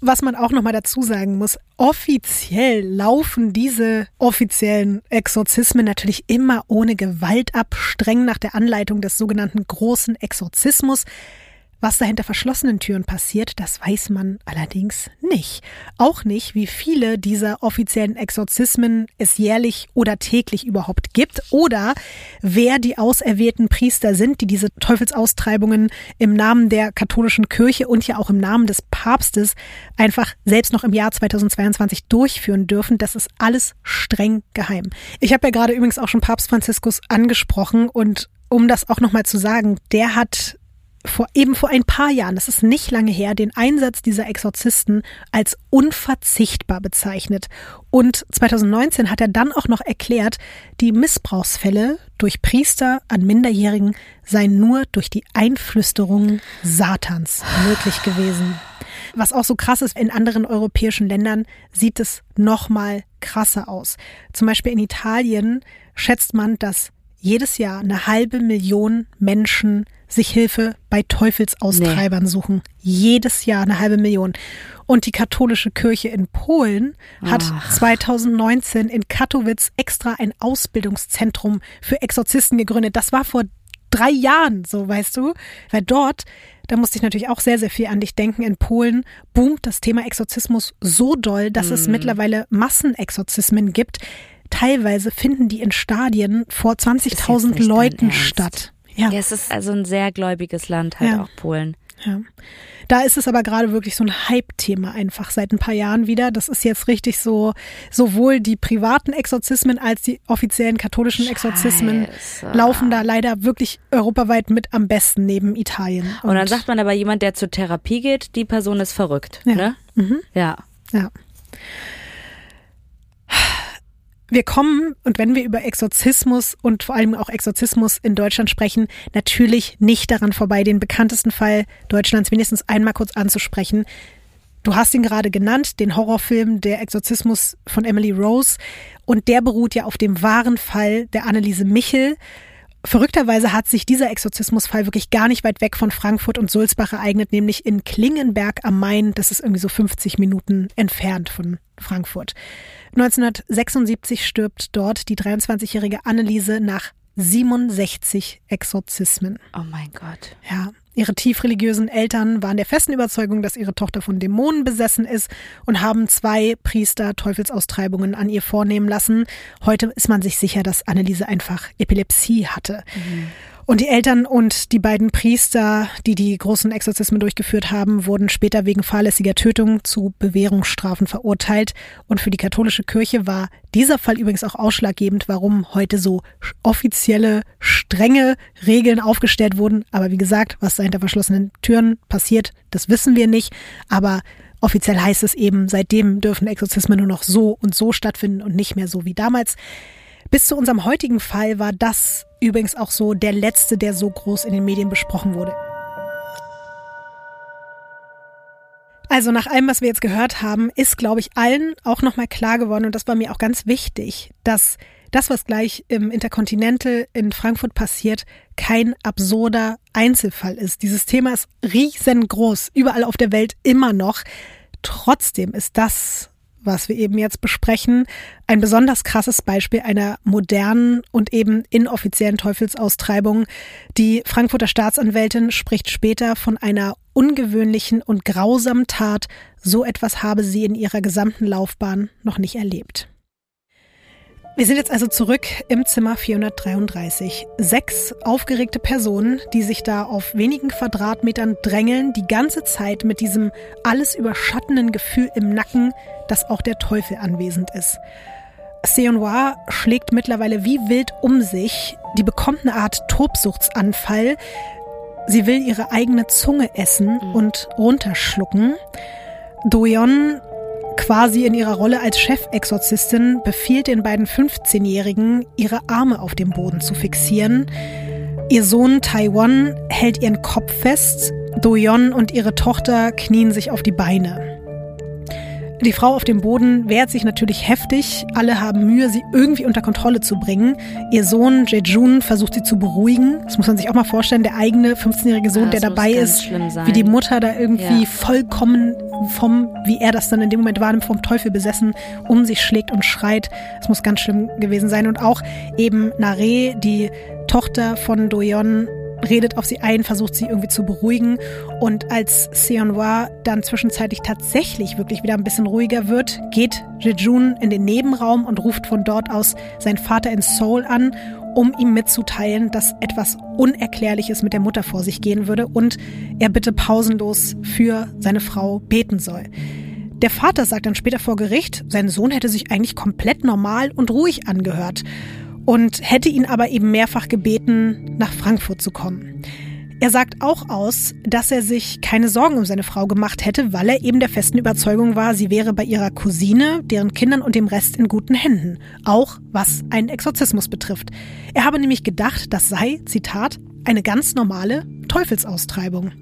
Was man auch nochmal dazu sagen muss, offiziell laufen diese offiziellen Exorzismen natürlich immer ohne Gewalt ab, streng nach der Anleitung des sogenannten großen Exorzismus. Was da hinter verschlossenen Türen passiert, das weiß man allerdings nicht. Auch nicht, wie viele dieser offiziellen Exorzismen es jährlich oder täglich überhaupt gibt oder wer die auserwählten Priester sind, die diese Teufelsaustreibungen im Namen der katholischen Kirche und ja auch im Namen des Papstes einfach selbst noch im Jahr 2022 durchführen dürfen. Das ist alles streng geheim. Ich habe ja gerade übrigens auch schon Papst Franziskus angesprochen und um das auch nochmal zu sagen, der hat vor, eben vor ein paar Jahren, das ist nicht lange her, den Einsatz dieser Exorzisten als unverzichtbar bezeichnet. Und 2019 hat er dann auch noch erklärt, die Missbrauchsfälle durch Priester an Minderjährigen seien nur durch die Einflüsterung Satans möglich gewesen. Was auch so krass ist, in anderen europäischen Ländern sieht es noch mal krasser aus. Zum Beispiel in Italien schätzt man, dass jedes Jahr eine halbe Million Menschen sich Hilfe bei Teufelsaustreibern suchen. Jedes Jahr eine halbe Million. Und die katholische Kirche in Polen hat Ach. 2019 in Katowice extra ein Ausbildungszentrum für Exorzisten gegründet. Das war vor drei Jahren, so weißt du, weil dort, da musste ich natürlich auch sehr, sehr viel an dich denken, in Polen boomt das Thema Exorzismus so doll, dass es mittlerweile Massenexorzismen gibt. Teilweise finden die in Stadien vor Ist jetzt 20.000 nicht dein Leuten statt. Ja, Ja, es ist also ein sehr gläubiges Land halt Ja. auch Polen. ja. Da ist es aber gerade wirklich so ein Hype-Thema einfach seit ein paar Jahren wieder. Das ist jetzt richtig so, sowohl die privaten Exorzismen als die offiziellen katholischen Exorzismen Scheiße. laufen da leider wirklich europaweit mit am besten neben Italien. Und dann sagt man aber jemand, der zur Therapie geht, die Person ist verrückt. Ja. Ne? Mhm. Ja. Ja. Wir kommen, und wenn wir über Exorzismus und vor allem auch Exorzismus in Deutschland sprechen, natürlich nicht daran vorbei, den bekanntesten Fall Deutschlands wenigstens einmal kurz anzusprechen. Du hast ihn gerade genannt, den Horrorfilm Der Exorzismus von Emily Rose. Und der beruht ja auf dem wahren Fall der Anneliese Michel, Verrückterweise hat sich dieser Exorzismusfall wirklich gar nicht weit weg von Frankfurt und Sulzbach ereignet, nämlich in Klingenberg am Main. Das ist irgendwie so 50 Minuten entfernt von Frankfurt. 1976 stirbt dort die 23-jährige Anneliese nach 67 Exorzismen. Oh mein Gott. Ja, Ihre tiefreligiösen Eltern waren der festen Überzeugung, dass ihre Tochter von Dämonen besessen ist und haben zwei Priester Teufelsaustreibungen an ihr vornehmen lassen. Heute ist man sich sicher, dass Anneliese einfach Epilepsie hatte. Mhm. Und die Eltern und die beiden Priester, die die großen Exorzismen durchgeführt haben, wurden später wegen fahrlässiger Tötung zu Bewährungsstrafen verurteilt. Und für die katholische Kirche war dieser Fall übrigens auch ausschlaggebend, warum heute so offizielle, strenge Regeln aufgestellt wurden. Aber wie gesagt, was da hinter verschlossenen Türen passiert, das wissen wir nicht. Aber offiziell heißt es eben, seitdem dürfen Exorzismen nur noch so und so stattfinden und nicht mehr so wie damals. Bis zu unserem heutigen Fall war das übrigens auch so der letzte, der so groß in den Medien besprochen wurde. Also nach allem, was wir jetzt gehört haben, ist, glaube ich, allen auch nochmal klar geworden, und das war mir auch ganz wichtig, dass das, was gleich im Intercontinental in Frankfurt passiert, kein absurder Einzelfall ist. Dieses Thema ist riesengroß, überall auf der Welt immer noch. Trotzdem ist das was wir eben jetzt besprechen, ein besonders krasses Beispiel einer modernen und eben inoffiziellen Teufelsaustreibung. Die Frankfurter Staatsanwältin spricht später von einer ungewöhnlichen und grausamen Tat. So etwas habe sie in ihrer gesamten Laufbahn noch nicht erlebt. Wir sind jetzt also zurück im Zimmer 433. Sechs aufgeregte Personen, die sich da auf wenigen Quadratmetern drängeln, die ganze Zeit mit diesem alles überschattenden Gefühl im Nacken, dass auch der Teufel anwesend ist. Seonwa schlägt mittlerweile wie wild um sich. Die bekommt eine Art Tobsuchtsanfall. Sie will ihre eigene Zunge essen mhm. und runterschlucken. Doyon quasi in ihrer Rolle als Chefexorzistin befiehlt den beiden 15-Jährigen, ihre Arme auf dem Boden zu fixieren. Ihr Sohn Taiwan hält ihren Kopf fest, Doyon und ihre Tochter knien sich auf die Beine. Die Frau auf dem Boden wehrt sich natürlich heftig. Alle haben Mühe, sie irgendwie unter Kontrolle zu bringen. Ihr Sohn Jejun versucht sie zu beruhigen. Das muss man sich auch mal vorstellen. Der eigene 15-jährige Sohn, ja, der dabei ist, wie die Mutter da irgendwie ja. vollkommen vom, wie er das dann in dem Moment wahrnimmt, vom Teufel besessen, um sich schlägt und schreit. Das muss ganz schlimm gewesen sein. Und auch eben Nare, die Tochter von Doyon, redet auf sie ein, versucht sie irgendwie zu beruhigen. Und als Seonwa dann zwischenzeitlich tatsächlich wirklich wieder ein bisschen ruhiger wird, geht Jejun in den Nebenraum und ruft von dort aus seinen Vater in Seoul an, um ihm mitzuteilen, dass etwas Unerklärliches mit der Mutter vor sich gehen würde und er bitte pausenlos für seine Frau beten soll. Der Vater sagt dann später vor Gericht, sein Sohn hätte sich eigentlich komplett normal und ruhig angehört und hätte ihn aber eben mehrfach gebeten, nach Frankfurt zu kommen. Er sagt auch aus, dass er sich keine Sorgen um seine Frau gemacht hätte, weil er eben der festen Überzeugung war, sie wäre bei ihrer Cousine, deren Kindern und dem Rest in guten Händen, auch was einen Exorzismus betrifft. Er habe nämlich gedacht, das sei, Zitat, eine ganz normale Teufelsaustreibung.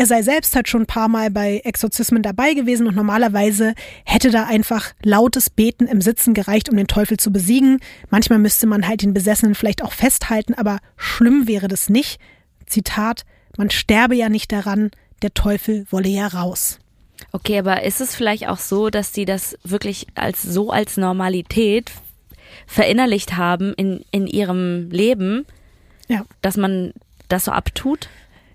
Er sei selbst halt schon ein paar Mal bei Exorzismen dabei gewesen und normalerweise hätte da einfach lautes Beten im Sitzen gereicht, um den Teufel zu besiegen. Manchmal müsste man halt den Besessenen vielleicht auch festhalten, aber schlimm wäre das nicht. Zitat, man sterbe ja nicht daran, der Teufel wolle ja raus. Okay, aber ist es vielleicht auch so, dass die das wirklich als so als Normalität verinnerlicht haben in, in ihrem Leben, ja. dass man das so abtut?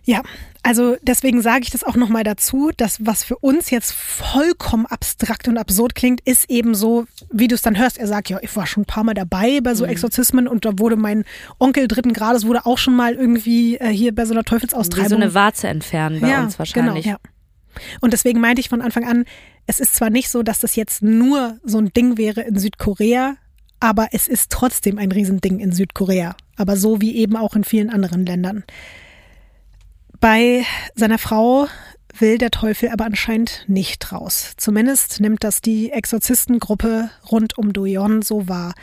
Ja, also deswegen sage ich das auch nochmal dazu, dass was für uns jetzt vollkommen abstrakt und absurd klingt, ist eben so, wie du es dann hörst. Er sagt, ja, ich war schon ein paar Mal dabei bei so mhm. Exorzismen und da wurde mein Onkel dritten Grades wurde auch schon mal irgendwie äh, hier bei so einer Teufelsaustreibung. Wie so eine Warze entfernen bei ja, uns wahrscheinlich. Genau, ja. Und deswegen meinte ich von Anfang an, es ist zwar nicht so, dass das jetzt nur so ein Ding wäre in Südkorea, aber es ist trotzdem ein Riesending in Südkorea. Aber so wie eben auch in vielen anderen Ländern. Bei seiner Frau will der Teufel aber anscheinend nicht raus. Zumindest nimmt das die Exorzistengruppe rund um Doyon so wahr.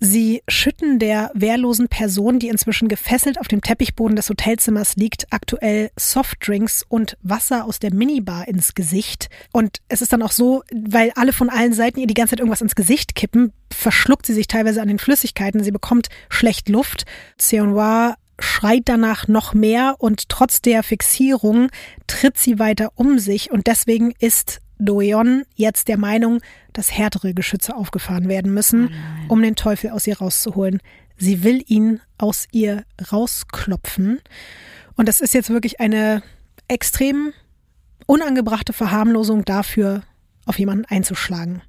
Sie schütten der wehrlosen Person, die inzwischen gefesselt auf dem Teppichboden des Hotelzimmers liegt, aktuell Softdrinks und Wasser aus der Minibar ins Gesicht. Und es ist dann auch so, weil alle von allen Seiten ihr die ganze Zeit irgendwas ins Gesicht kippen, verschluckt sie sich teilweise an den Flüssigkeiten. Sie bekommt schlecht Luft. Seonwa schreit danach noch mehr und trotz der Fixierung tritt sie weiter um sich und deswegen ist Doyon jetzt der Meinung, dass härtere Geschütze aufgefahren werden müssen, oh um den Teufel aus ihr rauszuholen. Sie will ihn aus ihr rausklopfen. Und das ist jetzt wirklich eine extrem unangebrachte Verharmlosung dafür, auf jemanden einzuschlagen.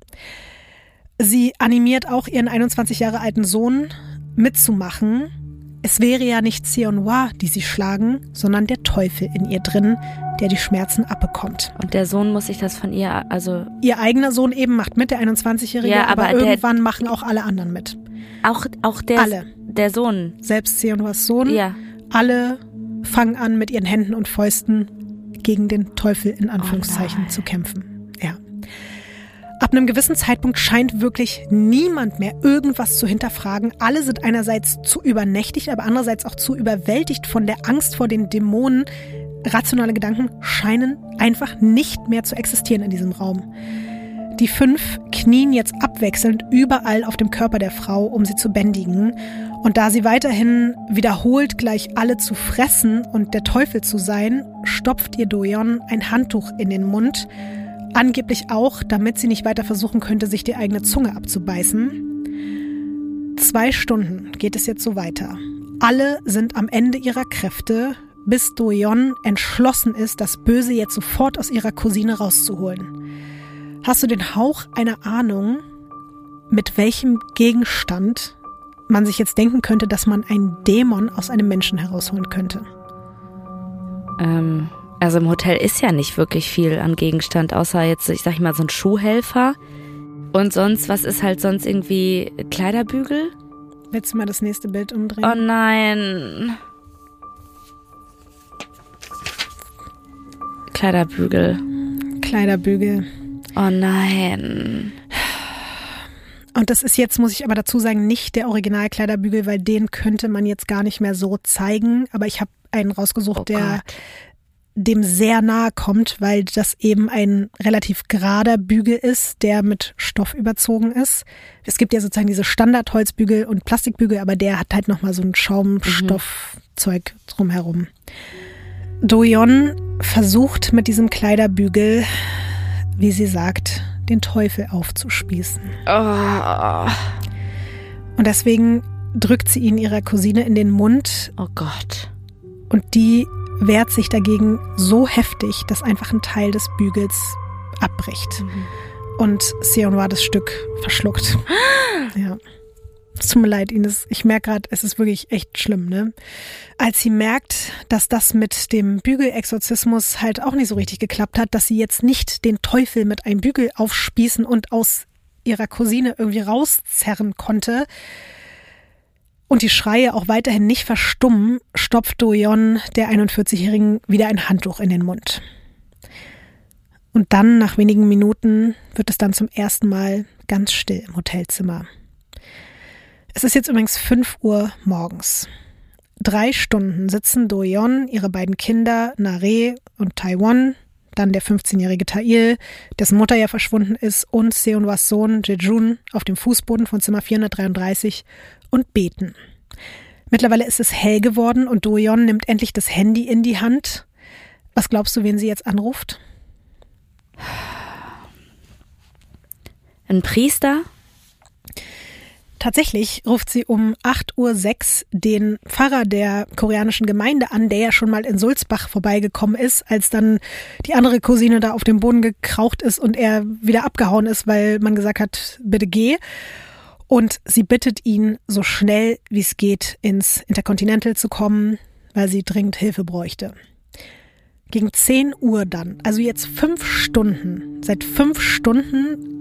Sie animiert auch ihren 21 Jahre alten Sohn mitzumachen, es wäre ja nicht Sionwa, die sie schlagen, sondern der Teufel in ihr drin, der die Schmerzen abbekommt. Und der Sohn muss sich das von ihr, also. Ihr eigener Sohn eben macht mit, der 21-Jährige, ja, aber, aber irgendwann machen auch alle anderen mit. Auch, auch der, alle. der Sohn. Selbst Sionwas Sohn. Ja. Alle fangen an, mit ihren Händen und Fäusten gegen den Teufel in Anführungszeichen oh zu kämpfen. Ab einem gewissen Zeitpunkt scheint wirklich niemand mehr irgendwas zu hinterfragen. Alle sind einerseits zu übernächtigt, aber andererseits auch zu überwältigt von der Angst vor den Dämonen. Rationale Gedanken scheinen einfach nicht mehr zu existieren in diesem Raum. Die fünf knien jetzt abwechselnd überall auf dem Körper der Frau, um sie zu bändigen. Und da sie weiterhin wiederholt gleich alle zu fressen und der Teufel zu sein, stopft ihr Doyon ein Handtuch in den Mund Angeblich auch, damit sie nicht weiter versuchen könnte, sich die eigene Zunge abzubeißen. Zwei Stunden geht es jetzt so weiter. Alle sind am Ende ihrer Kräfte, bis Doyon entschlossen ist, das Böse jetzt sofort aus ihrer Cousine rauszuholen. Hast du den Hauch einer Ahnung, mit welchem Gegenstand man sich jetzt denken könnte, dass man einen Dämon aus einem Menschen herausholen könnte? Ähm, also im Hotel ist ja nicht wirklich viel an Gegenstand, außer jetzt, ich sag mal, so ein Schuhhelfer. Und sonst, was ist halt sonst irgendwie Kleiderbügel? Willst du mal das nächste Bild umdrehen? Oh nein. Kleiderbügel. Kleiderbügel. Oh nein. Und das ist jetzt, muss ich aber dazu sagen, nicht der Originalkleiderbügel, weil den könnte man jetzt gar nicht mehr so zeigen. Aber ich habe einen rausgesucht, oh der dem sehr nahe kommt, weil das eben ein relativ gerader Bügel ist, der mit Stoff überzogen ist. Es gibt ja sozusagen diese Standardholzbügel und Plastikbügel, aber der hat halt nochmal so ein Schaumstoffzeug mhm. drumherum. Doyon versucht mit diesem Kleiderbügel, wie sie sagt, den Teufel aufzuspießen. Oh. Und deswegen drückt sie ihn ihrer Cousine in den Mund. Oh Gott. Und die wehrt sich dagegen so heftig, dass einfach ein Teil des Bügels abbricht. Mhm. Und Sion war das Stück verschluckt. ja. Es tut mir leid, Ines. Ich merke gerade, es ist wirklich echt schlimm, ne? Als sie merkt, dass das mit dem Bügelexorzismus halt auch nicht so richtig geklappt hat, dass sie jetzt nicht den Teufel mit einem Bügel aufspießen und aus ihrer Cousine irgendwie rauszerren konnte, und die Schreie auch weiterhin nicht verstummen, stopft Doyon der 41-Jährigen wieder ein Handtuch in den Mund. Und dann, nach wenigen Minuten, wird es dann zum ersten Mal ganz still im Hotelzimmer. Es ist jetzt übrigens 5 Uhr morgens. Drei Stunden sitzen Doyon, ihre beiden Kinder, Nare und Taiwan, dann der 15-jährige Tail, dessen Mutter ja verschwunden ist, und Seonwas Sohn Jejun auf dem Fußboden von Zimmer 433 und beten. Mittlerweile ist es hell geworden und Doyon nimmt endlich das Handy in die Hand. Was glaubst du, wen sie jetzt anruft? Ein Priester? Tatsächlich ruft sie um 8.06 Uhr den Pfarrer der koreanischen Gemeinde an, der ja schon mal in Sulzbach vorbeigekommen ist, als dann die andere Cousine da auf dem Boden gekraucht ist und er wieder abgehauen ist, weil man gesagt hat, bitte geh. Und sie bittet ihn, so schnell wie es geht, ins Intercontinental zu kommen, weil sie dringend Hilfe bräuchte. Gegen 10 Uhr dann, also jetzt fünf Stunden, seit fünf Stunden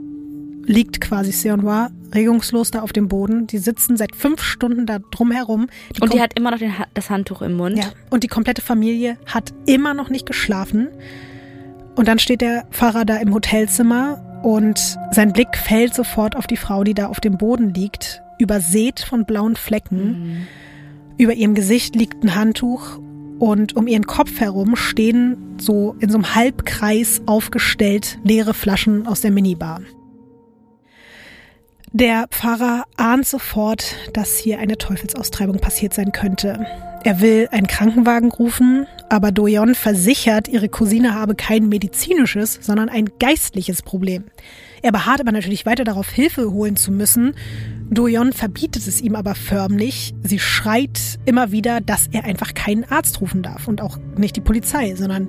liegt quasi Seonwa regungslos da auf dem Boden. Die sitzen seit fünf Stunden da drumherum. Die und die hat immer noch den, das Handtuch im Mund. Ja, und die komplette Familie hat immer noch nicht geschlafen. Und dann steht der Pfarrer da im Hotelzimmer und sein Blick fällt sofort auf die Frau, die da auf dem Boden liegt. übersät von blauen Flecken. Über ihrem Gesicht liegt ein Handtuch und um ihren Kopf herum stehen so in so einem Halbkreis aufgestellt leere Flaschen aus der Minibar. Der Pfarrer ahnt sofort, dass hier eine Teufelsaustreibung passiert sein könnte. Er will einen Krankenwagen rufen, aber Doyon versichert, ihre Cousine habe kein medizinisches, sondern ein geistliches Problem. Er beharrt aber natürlich weiter darauf, Hilfe holen zu müssen. Doyon verbietet es ihm aber förmlich. Sie schreit immer wieder, dass er einfach keinen Arzt rufen darf und auch nicht die Polizei, sondern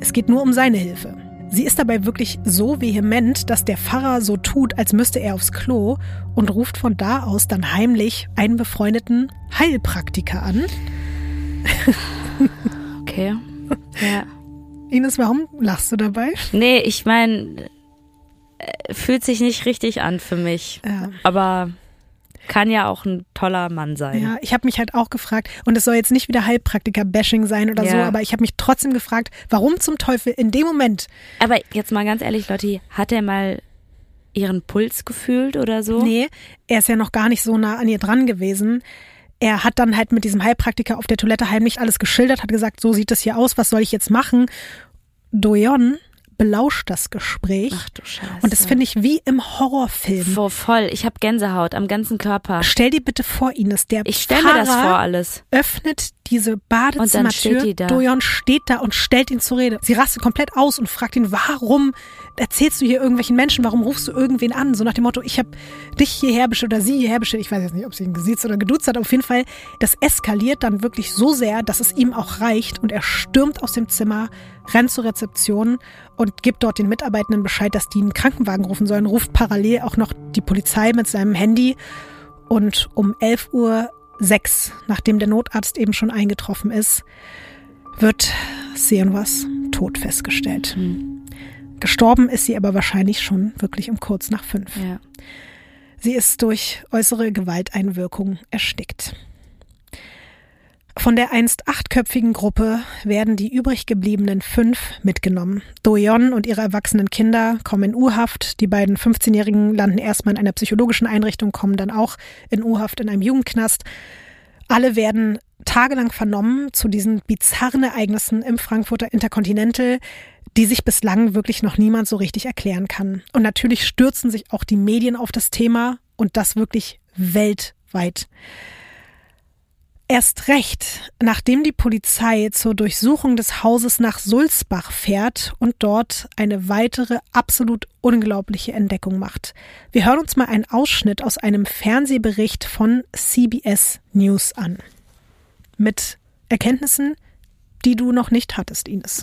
es geht nur um seine Hilfe. Sie ist dabei wirklich so vehement, dass der Pfarrer so tut, als müsste er aufs Klo und ruft von da aus dann heimlich einen befreundeten Heilpraktiker an. Okay. Ja. Ines, warum lachst du dabei? Nee, ich meine, fühlt sich nicht richtig an für mich. Ja. Aber kann ja auch ein toller Mann sein. Ja, ich habe mich halt auch gefragt, und es soll jetzt nicht wieder Heilpraktiker-Bashing sein oder so, Ja. aber ich habe mich trotzdem gefragt, warum zum Teufel in dem Moment, Aber jetzt mal ganz ehrlich, Lotti, hat er mal ihren Puls gefühlt oder so? nee, er ist ja noch gar nicht so nah an ihr dran gewesen. Er hat dann halt mit diesem Heilpraktiker auf der Toilette heimlich alles geschildert, hat gesagt, so sieht es hier aus, was soll ich jetzt machen? Doyon belauscht das Gespräch. Ach du Scheiße. Und das finde ich wie im Horrorfilm. Voll, voll. Ich habe Gänsehaut am ganzen Körper. Stell dir bitte vor, Ines, der Ich stelle mir das vor alles. öffnet diese Badezimmertür. steht die da. Doyon steht da und stellt ihn zur Rede. Sie rastet komplett aus und fragt ihn, warum erzählst du hier irgendwelchen Menschen, warum rufst du irgendwen an? So nach dem Motto, ich habe dich hierher bestellt oder sie hierher bestellt. Ich weiß jetzt nicht, ob sie ihn gesiezt oder geduzt hat. Auf jeden Fall, das eskaliert dann wirklich so sehr, dass es ihm auch reicht und er stürmt aus dem Zimmer, rennt zur Rezeption und gibt dort den Mitarbeitenden Bescheid, dass die einen Krankenwagen rufen sollen, ruft parallel auch noch die Polizei mit seinem Handy und um 11 Uhr sechs, nachdem der Notarzt eben schon eingetroffen ist, wird Seonwas tot festgestellt. Gestorben ist sie aber wahrscheinlich schon wirklich um kurz nach fünf. Ja. Sie ist durch äußere Gewalteinwirkung erstickt. Von der einst achtköpfigen Gruppe werden die übrig gebliebenen fünf mitgenommen. Doyon und ihre erwachsenen Kinder kommen in U-Haft. Die beiden 15-Jährigen landen erstmal in einer psychologischen Einrichtung, kommen dann auch in U-Haft in einem Jugendknast. Alle werden tagelang vernommen zu diesen bizarren Ereignissen im Frankfurter Intercontinental, die sich bislang wirklich noch niemand so richtig erklären kann. Und natürlich stürzen sich auch die Medien auf das Thema und das wirklich weltweit. Erst recht, nachdem die Polizei zur Durchsuchung des Hauses nach Sulzbach fährt und dort eine weitere absolut unglaubliche Entdeckung macht. Wir hören uns mal einen Ausschnitt aus einem Fernsehbericht von CBS News an. Mit Erkenntnissen, die du noch nicht hattest, Ines.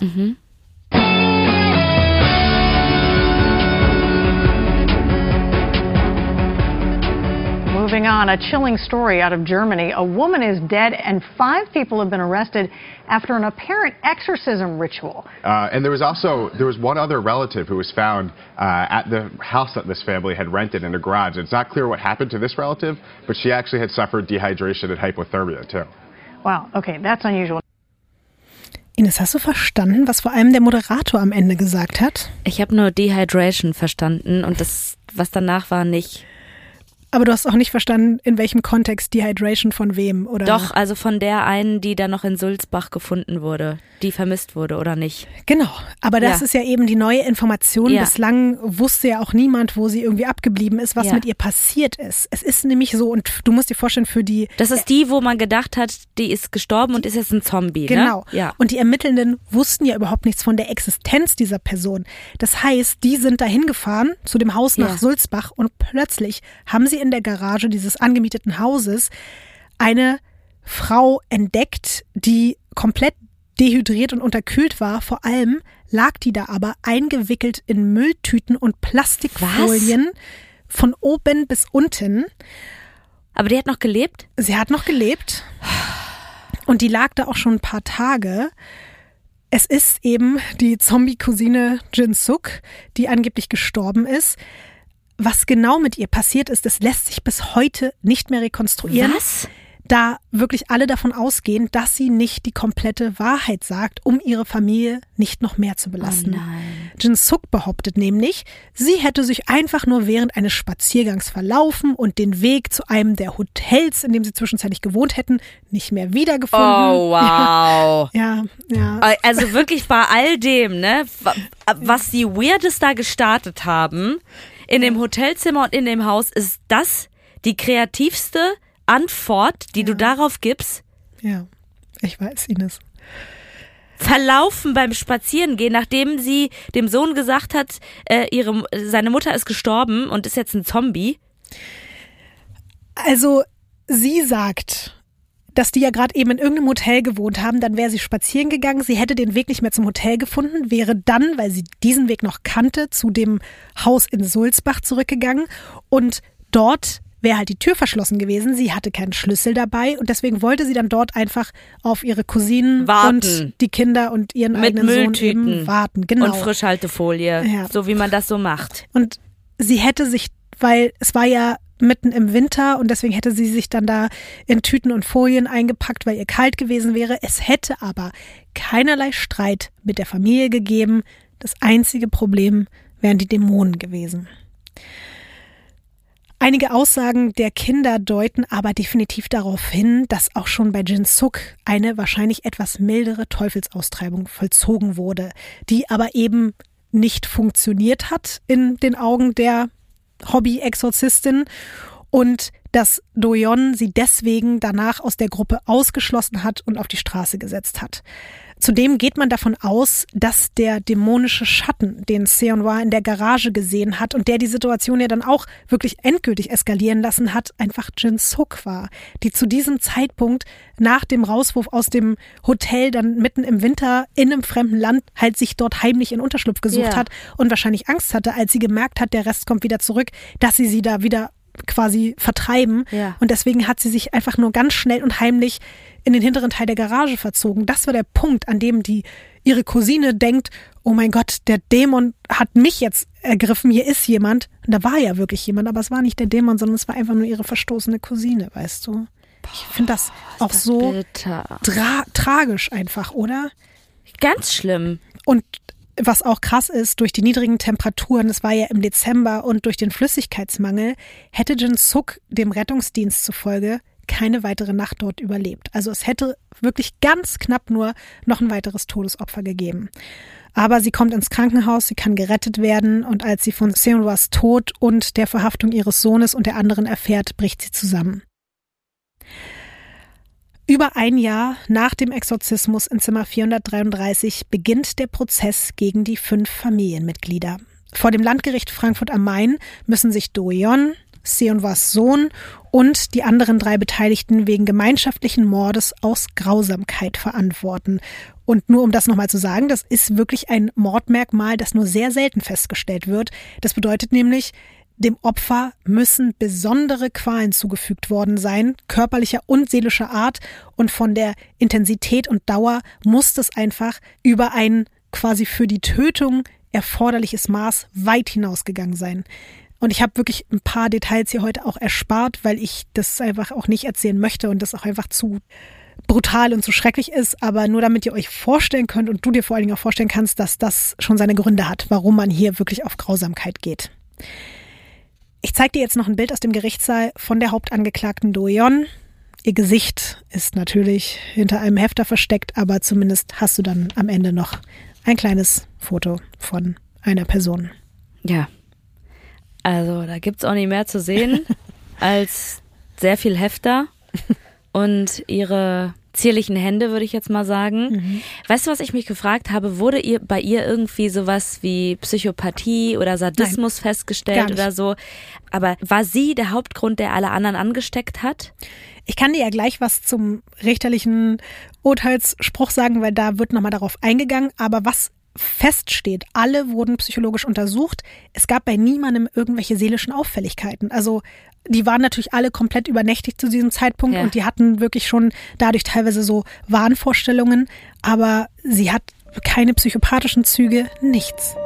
Moving on, a chilling story out of Germany. A woman is dead and five people have been arrested after an apparent exorcism ritual. Uh, and there was also there was one other relative who was found uh, at the house that this family had rented in a garage. It's not clear what happened to this relative, but she actually had suffered dehydration and hypothermia too. Wow, okay, that's unusual. Ines, hast du verstanden, was vor allem der Moderator am Ende gesagt hat? Ich habe nur Dehydration verstanden und das, was danach war, nicht. Aber du hast auch nicht verstanden, in welchem Kontext Dehydration von wem, oder? Doch, also von der einen, die dann noch in Sulzbach gefunden wurde, die vermisst wurde oder nicht. Genau, aber das Ja. ist ja eben die neue Information. Ja. Bislang wusste ja auch niemand, wo sie irgendwie abgeblieben ist, was Ja. mit ihr passiert ist. Es ist nämlich so, und du musst dir vorstellen, für die Das ist die, wo man gedacht hat, die ist gestorben und ist jetzt ein Zombie, Genau. ne? Ja. Und die Ermittelnden wussten ja überhaupt nichts von der Existenz dieser Person. Das heißt, die sind dahin gefahren zu dem Haus nach. Sulzbach und plötzlich haben sie in der Garage dieses angemieteten Hauses eine Frau entdeckt, die komplett dehydriert und unterkühlt war. Vor allem lag die da aber eingewickelt in Mülltüten und Plastikfolien von oben bis unten. Aber die hat noch gelebt? Sie hat noch gelebt und die lag da auch schon ein paar Tage. Es ist eben die Zombie-Cousine Jin Suk, die angeblich gestorben ist. Was genau mit ihr passiert ist, das lässt sich bis heute nicht mehr rekonstruieren. Was? da wirklich alle davon ausgehen, dass sie nicht die komplette Wahrheit sagt, um ihre Familie nicht noch mehr zu belasten. Oh nein. Jin Suk behauptet nämlich, sie hätte sich einfach nur während eines Spaziergangs verlaufen und den Weg zu einem der Hotels, in dem sie zwischenzeitlich gewohnt hätten, nicht mehr wiedergefunden. Oh, wow. Ja, ja. ja. Also wirklich bei all dem, ne, was die Weirdes da gestartet haben, in dem Hotelzimmer und in dem Haus, ist das die kreativste Antwort, die ja. du darauf gibst? Ja, ich weiß, Ines. Verlaufen beim Spazierengehen, nachdem sie dem Sohn gesagt hat, äh, ihre, seine Mutter ist gestorben und ist jetzt ein Zombie. Also, sie sagt, dass die ja gerade eben in irgendeinem Hotel gewohnt haben, dann wäre sie spazieren gegangen, sie hätte den Weg nicht mehr zum Hotel gefunden, wäre dann, weil sie diesen Weg noch kannte, zu dem Haus in Sulzbach zurückgegangen und dort wäre halt die Tür verschlossen gewesen. Sie hatte keinen Schlüssel dabei und deswegen wollte sie dann dort einfach auf ihre Cousinen warten. und die Kinder und ihren Mit eigenen Mülltüten Sohn eben warten. Genau. Und Frischhaltefolie, Ja. so wie man das so macht. Und sie hätte sich, weil es war ja mitten im Winter und deswegen hätte sie sich dann da in Tüten und Folien eingepackt, weil ihr kalt gewesen wäre. Es hätte aber keinerlei Streit mit der Familie gegeben. Das einzige Problem wären die Dämonen gewesen. Einige Aussagen der Kinder deuten aber definitiv darauf hin, dass auch schon bei Jin Suk eine wahrscheinlich etwas mildere Teufelsaustreibung vollzogen wurde, die aber eben nicht funktioniert hat in den Augen der Hobby-Exorzistin und dass Doyon sie deswegen danach aus der Gruppe ausgeschlossen hat und auf die Straße gesetzt hat. Zudem geht man davon aus, dass der dämonische Schatten, den Seonwa in der Garage gesehen hat und der die Situation ja dann auch wirklich endgültig eskalieren lassen hat, einfach Jin Suk war, die zu diesem Zeitpunkt nach dem Rauswurf aus dem Hotel dann mitten im Winter in einem fremden Land halt sich dort heimlich in Unterschlupf gesucht Ja. hat und wahrscheinlich Angst hatte, als sie gemerkt hat, der Rest kommt wieder zurück, dass sie sie da wieder quasi vertreiben. Ja. Und deswegen hat sie sich einfach nur ganz schnell und heimlich in den hinteren Teil der Garage verzogen. Das war der Punkt, an dem die ihre Cousine denkt, oh mein Gott, der Dämon hat mich jetzt ergriffen, hier ist jemand. Und da war ja wirklich jemand, aber es war nicht der Dämon, sondern es war einfach nur ihre verstoßene Cousine, weißt du. Ich finde das auch das so tra tragisch einfach, oder? Ganz schlimm. Und was auch krass ist, durch die niedrigen Temperaturen, es war ja im Dezember und durch den Flüssigkeitsmangel, hätte Jin Suk dem Rettungsdienst zufolge keine weitere Nacht dort überlebt. Also es hätte wirklich ganz knapp nur noch ein weiteres Todesopfer gegeben. Aber sie kommt ins Krankenhaus, sie kann gerettet werden und als sie von Seonwas Tod und der Verhaftung ihres Sohnes und der anderen erfährt, bricht sie zusammen. Über ein Jahr nach dem Exorzismus in Zimmer 433 beginnt der Prozess gegen die fünf Familienmitglieder. Vor dem Landgericht Frankfurt am Main müssen sich Doyon, Seonwas Sohn und die anderen drei Beteiligten wegen gemeinschaftlichen Mordes aus Grausamkeit verantworten. Und nur um das nochmal zu sagen, das ist wirklich ein Mordmerkmal, das nur sehr selten festgestellt wird. Das bedeutet nämlich, dem Opfer müssen besondere Qualen zugefügt worden sein, körperlicher und seelischer Art, und von der Intensität und Dauer muss das einfach über ein quasi für die Tötung erforderliches Maß weit hinausgegangen sein. Und ich habe wirklich ein paar Details hier heute auch erspart, weil ich das einfach auch nicht erzählen möchte und das auch einfach zu brutal und zu schrecklich ist, aber nur damit ihr euch vorstellen könnt und du dir vor allen Dingen auch vorstellen kannst, dass das schon seine Gründe hat, warum man hier wirklich auf Grausamkeit geht. Ich zeige dir jetzt noch ein Bild aus dem Gerichtssaal von der Hauptangeklagten Doyon. Ihr Gesicht ist natürlich hinter einem Hefter versteckt, aber zumindest hast du dann am Ende noch ein kleines Foto von einer Person. Ja. Also, da gibt's auch nicht mehr zu sehen als sehr viel Hefter und ihre zierlichen Hände, würde ich jetzt mal sagen. Weißt du, was ich mich gefragt habe? Wurde ihr bei ihr irgendwie sowas wie Psychopathie oder Sadismus Gar festgestellt oder so? Aber war sie der Hauptgrund, der alle anderen angesteckt hat? Ich kann dir ja gleich was zum richterlichen Urteilsspruch sagen, weil da wird nochmal darauf eingegangen. Aber was feststeht, alle wurden psychologisch untersucht. Es gab bei niemandem irgendwelche seelischen Auffälligkeiten. Also die waren natürlich alle komplett übernächtig zu diesem Zeitpunkt Ja. und die hatten wirklich schon dadurch teilweise so Wahnvorstellungen. Aber sie hat keine psychopathischen Züge, nichts.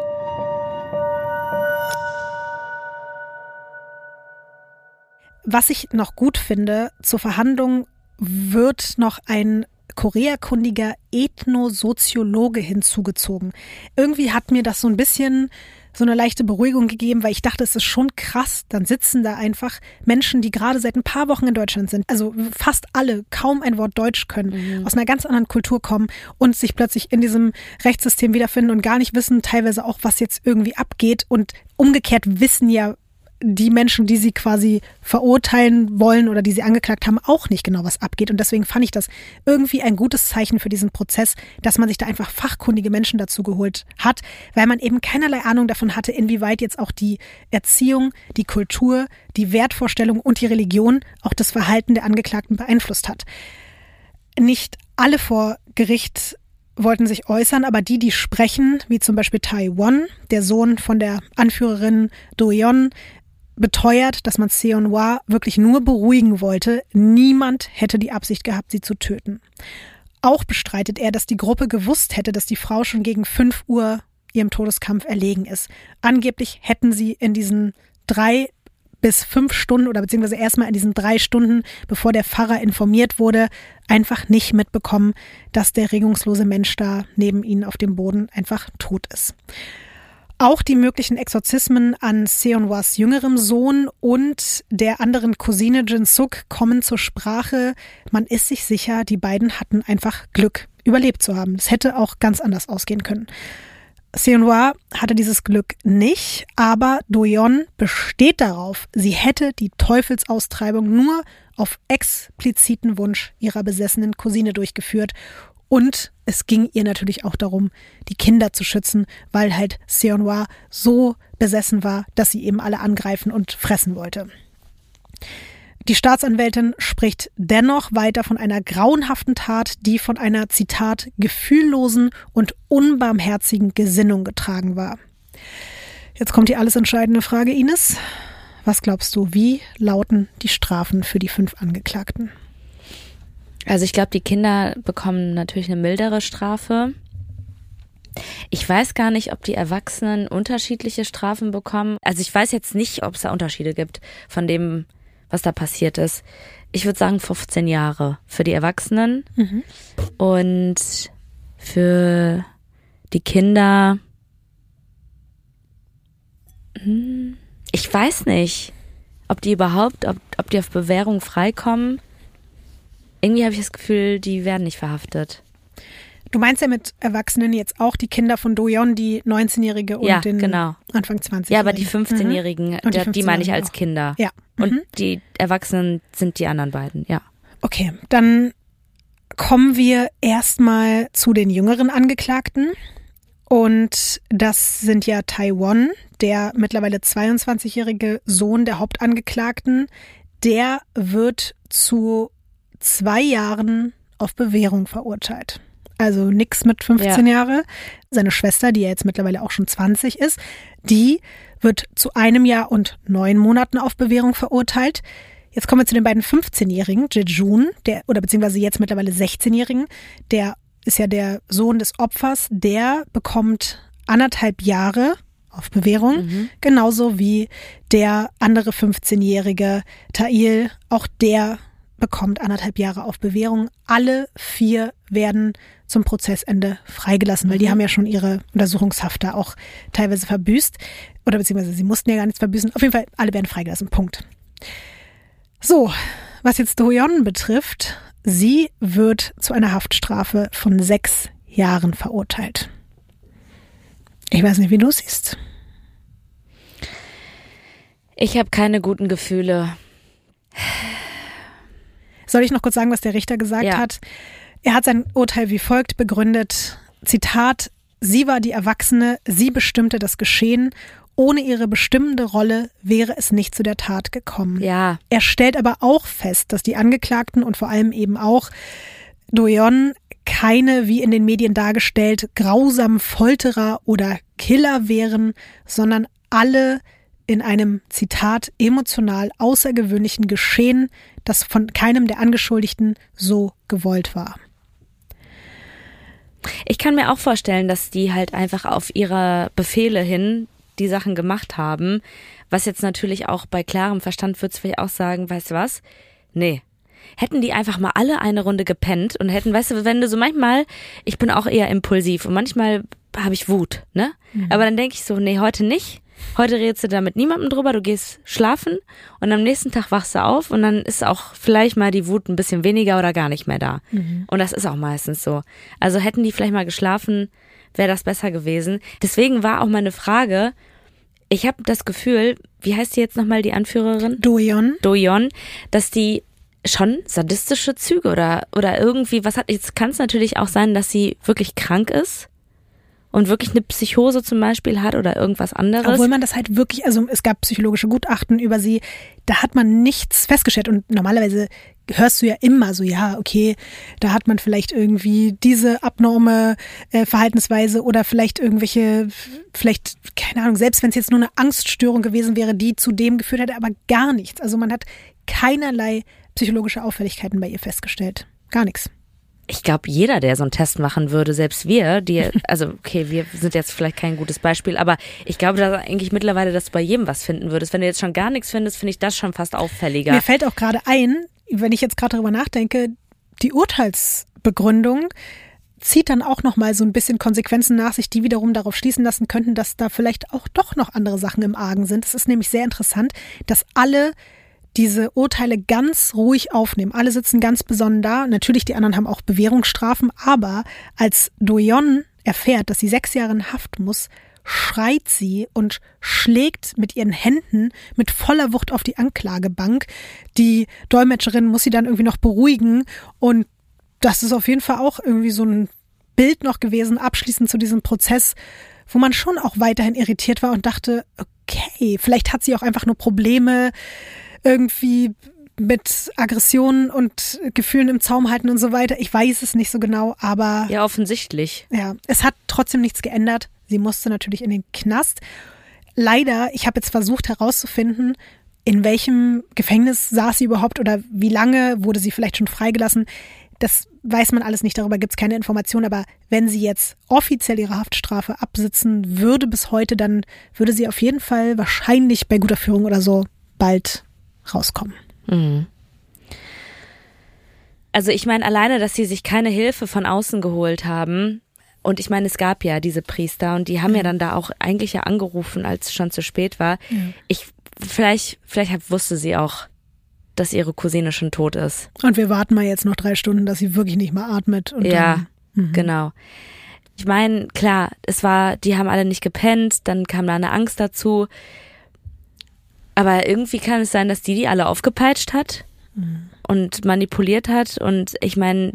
Was ich noch gut finde, zur Verhandlung wird noch ein koreakundiger Ethnosoziologe hinzugezogen. Irgendwie hat mir das so ein bisschen so eine leichte Beruhigung gegeben, weil ich dachte, es ist schon krass. Dann sitzen da einfach Menschen, die gerade seit ein paar Wochen in Deutschland sind, also fast alle kaum ein Wort Deutsch können, mhm. aus einer ganz anderen Kultur kommen und sich plötzlich in diesem Rechtssystem wiederfinden und gar nicht wissen, teilweise auch, was jetzt irgendwie abgeht. Und umgekehrt wissen ja die Menschen, die sie quasi verurteilen wollen oder die sie angeklagt haben, auch nicht genau, was abgeht. Und deswegen fand ich das irgendwie ein gutes Zeichen für diesen Prozess, dass man sich da einfach fachkundige Menschen dazu geholt hat, weil man eben keinerlei Ahnung davon hatte, inwieweit jetzt auch die Erziehung, die Kultur, die Wertvorstellung und die Religion auch das Verhalten der Angeklagten beeinflusst hat. Nicht alle vor Gericht wollten sich äußern, aber die, die sprechen, wie zum Beispiel Taiwan, der Sohn von der Anführerin Do Yeon, beteuert, dass man Seonwa wirklich nur beruhigen wollte. Niemand hätte die Absicht gehabt, sie zu töten. Auch bestreitet er, dass die Gruppe gewusst hätte, dass die Frau schon gegen 5 Uhr ihrem Todeskampf erlegen ist. Angeblich hätten sie in diesen drei bis fünf Stunden oder beziehungsweise erstmal in diesen drei Stunden, bevor der Pfarrer informiert wurde, einfach nicht mitbekommen, dass der regungslose Mensch da neben ihnen auf dem Boden einfach tot ist. Auch die möglichen Exorzismen an Seonwas jüngerem Sohn und der anderen Cousine Jin Suk kommen zur Sprache. Man ist sich sicher, die beiden hatten einfach Glück, überlebt zu haben. Es hätte auch ganz anders ausgehen können. Seonwa hatte dieses Glück nicht, aber Doyon besteht darauf, sie hätte die Teufelsaustreibung nur auf expliziten Wunsch ihrer besessenen Cousine durchgeführt und es ging ihr natürlich auch darum, die Kinder zu schützen, weil halt Seonwa so besessen war, dass sie eben alle angreifen und fressen wollte. Die Staatsanwältin spricht dennoch weiter von einer grauenhaften Tat, die von einer, Zitat, gefühllosen und unbarmherzigen Gesinnung getragen war. Jetzt kommt die alles entscheidende Frage, Ines. Was glaubst du, wie lauten die Strafen für die fünf Angeklagten? Also ich glaube, die Kinder bekommen natürlich eine mildere Strafe. Ich weiß gar nicht, ob die Erwachsenen unterschiedliche Strafen bekommen. Also ich weiß jetzt nicht, ob es da Unterschiede gibt von dem, was da passiert ist. Ich würde sagen 15 Jahre für die Erwachsenen mhm. und für die Kinder. Hm, ich weiß nicht, ob die überhaupt, ob, ob die auf Bewährung freikommen irgendwie habe ich das Gefühl, die werden nicht verhaftet. Du meinst ja mit Erwachsenen jetzt auch die Kinder von Doyon, die 19-Jährige und ja, den genau. Anfang 20 Ja, aber die 15-Jährigen, mhm. die, die meine ich als Kinder. Ja. Und mhm. die Erwachsenen sind die anderen beiden, ja. Okay, dann kommen wir erstmal zu den jüngeren Angeklagten. Und das sind ja Taiwan, der mittlerweile 22-jährige Sohn der Hauptangeklagten. Der wird zu zwei Jahren auf Bewährung verurteilt. Also nix mit 15 ja. Jahre. Seine Schwester, die ja jetzt mittlerweile auch schon 20 ist, die wird zu einem Jahr und neun Monaten auf Bewährung verurteilt. Jetzt kommen wir zu den beiden 15-Jährigen, Jejun, der, oder beziehungsweise jetzt mittlerweile 16-Jährigen, der ist ja der Sohn des Opfers, der bekommt anderthalb Jahre auf Bewährung, mhm. genauso wie der andere 15-jährige Tail, auch der bekommt anderthalb Jahre auf Bewährung. Alle vier werden zum Prozessende freigelassen, weil die mhm. haben ja schon ihre Untersuchungshaft da auch teilweise verbüßt. Oder beziehungsweise sie mussten ja gar nichts verbüßen. Auf jeden Fall, alle werden freigelassen. Punkt. So, was jetzt Doyon betrifft, sie wird zu einer Haftstrafe von sechs Jahren verurteilt. Ich weiß nicht, wie du siehst. Ich habe keine guten Gefühle. Soll ich noch kurz sagen, was der Richter gesagt ja. hat? Er hat sein Urteil wie folgt begründet. Zitat, sie war die Erwachsene, sie bestimmte das Geschehen. Ohne ihre bestimmende Rolle wäre es nicht zu der Tat gekommen. Ja. Er stellt aber auch fest, dass die Angeklagten und vor allem eben auch Doyon keine, wie in den Medien dargestellt, grausamen Folterer oder Killer wären, sondern alle in einem Zitat emotional außergewöhnlichen Geschehen, das von keinem der Angeschuldigten so gewollt war. Ich kann mir auch vorstellen, dass die halt einfach auf ihre Befehle hin die Sachen gemacht haben. Was jetzt natürlich auch bei klarem Verstand würde vielleicht auch sagen, weißt du was? Nee. hätten die einfach mal alle eine Runde gepennt und hätten, weißt du, wenn du so manchmal, ich bin auch eher impulsiv und manchmal habe ich Wut, ne? Mhm. Aber dann denke ich so, nee, heute nicht. Heute redest du da mit niemandem drüber, du gehst schlafen und am nächsten Tag wachst du auf und dann ist auch vielleicht mal die Wut ein bisschen weniger oder gar nicht mehr da. Mhm. Und das ist auch meistens so. Also hätten die vielleicht mal geschlafen, wäre das besser gewesen. Deswegen war auch meine Frage, ich habe das Gefühl, wie heißt die jetzt nochmal, die Anführerin? Doyon. Doyon, dass die schon sadistische Züge oder, oder irgendwie was hat. Jetzt kann es natürlich auch sein, dass sie wirklich krank ist und wirklich eine Psychose zum Beispiel hat oder irgendwas anderes. Obwohl man das halt wirklich, also es gab psychologische Gutachten über sie, da hat man nichts festgestellt und normalerweise hörst du ja immer so, ja, okay, da hat man vielleicht irgendwie diese abnorme äh, Verhaltensweise oder vielleicht irgendwelche, vielleicht, keine Ahnung, selbst wenn es jetzt nur eine Angststörung gewesen wäre, die zu dem geführt hätte, aber gar nichts. Also man hat keinerlei psychologische Auffälligkeiten bei ihr festgestellt. Gar nichts ich glaube, jeder, der so einen Test machen würde, selbst wir, die, also okay, wir sind jetzt vielleicht kein gutes Beispiel, aber ich glaube, dass eigentlich mittlerweile, dass du bei jedem was finden würdest. Wenn du jetzt schon gar nichts findest, finde ich das schon fast auffälliger. Mir fällt auch gerade ein, wenn ich jetzt gerade darüber nachdenke, die Urteilsbegründung zieht dann auch noch mal so ein bisschen Konsequenzen nach sich, die wiederum darauf schließen lassen könnten, dass da vielleicht auch doch noch andere Sachen im Argen sind. Es ist nämlich sehr interessant, dass alle diese Urteile ganz ruhig aufnehmen. Alle sitzen ganz besonnen da. Natürlich, die anderen haben auch Bewährungsstrafen, aber als Doyon erfährt, dass sie sechs Jahre in Haft muss, schreit sie und schlägt mit ihren Händen mit voller Wucht auf die Anklagebank. Die Dolmetscherin muss sie dann irgendwie noch beruhigen und das ist auf jeden Fall auch irgendwie so ein Bild noch gewesen, abschließend zu diesem Prozess, wo man schon auch weiterhin irritiert war und dachte, okay, vielleicht hat sie auch einfach nur Probleme irgendwie mit Aggressionen und Gefühlen im Zaum halten und so weiter. Ich weiß es nicht so genau, aber. Ja, offensichtlich. Ja, es hat trotzdem nichts geändert. Sie musste natürlich in den Knast. Leider, ich habe jetzt versucht herauszufinden, in welchem Gefängnis saß sie überhaupt oder wie lange wurde sie vielleicht schon freigelassen. Das weiß man alles nicht, darüber gibt es keine Informationen, aber wenn sie jetzt offiziell ihre Haftstrafe absitzen würde bis heute, dann würde sie auf jeden Fall wahrscheinlich bei guter Führung oder so bald rauskommen. Mhm. Also ich meine alleine, dass sie sich keine Hilfe von außen geholt haben. Und ich meine, es gab ja diese Priester und die haben ja dann da auch eigentlich ja angerufen, als es schon zu spät war. Ja. Ich vielleicht vielleicht wusste sie auch, dass ihre Cousine schon tot ist. Und wir warten mal jetzt noch drei Stunden, dass sie wirklich nicht mehr atmet. ja, dann, mhm. genau. Ich meine, klar, es war, die haben alle nicht gepennt, dann kam da eine Angst dazu. Aber irgendwie kann es sein, dass die die alle aufgepeitscht hat mhm. und manipuliert hat. Und ich meine,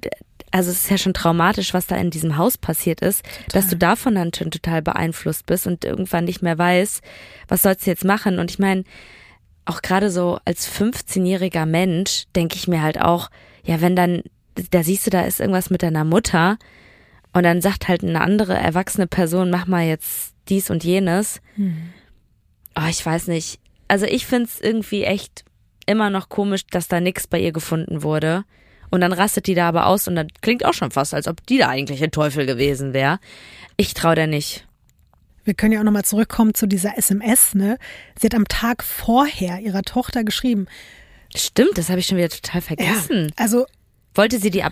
also es ist ja schon traumatisch, was da in diesem Haus passiert ist, total. dass du davon dann schon total beeinflusst bist und irgendwann nicht mehr weißt, was sollst du jetzt machen. Und ich meine, auch gerade so als 15-jähriger Mensch denke ich mir halt auch, ja, wenn dann, da siehst du, da ist irgendwas mit deiner Mutter und dann sagt halt eine andere erwachsene Person, mach mal jetzt dies und jenes. Hm. Oh, ich weiß nicht also ich finde es irgendwie echt immer noch komisch, dass da nichts bei ihr gefunden wurde. Und dann rastet die da aber aus und dann klingt auch schon fast, als ob die da eigentlich ein Teufel gewesen wäre. Ich traue der nicht. Wir können ja auch nochmal zurückkommen zu dieser SMS, ne? Sie hat am Tag vorher ihrer Tochter geschrieben. Stimmt, das habe ich schon wieder total vergessen. Ja, also wollte sie die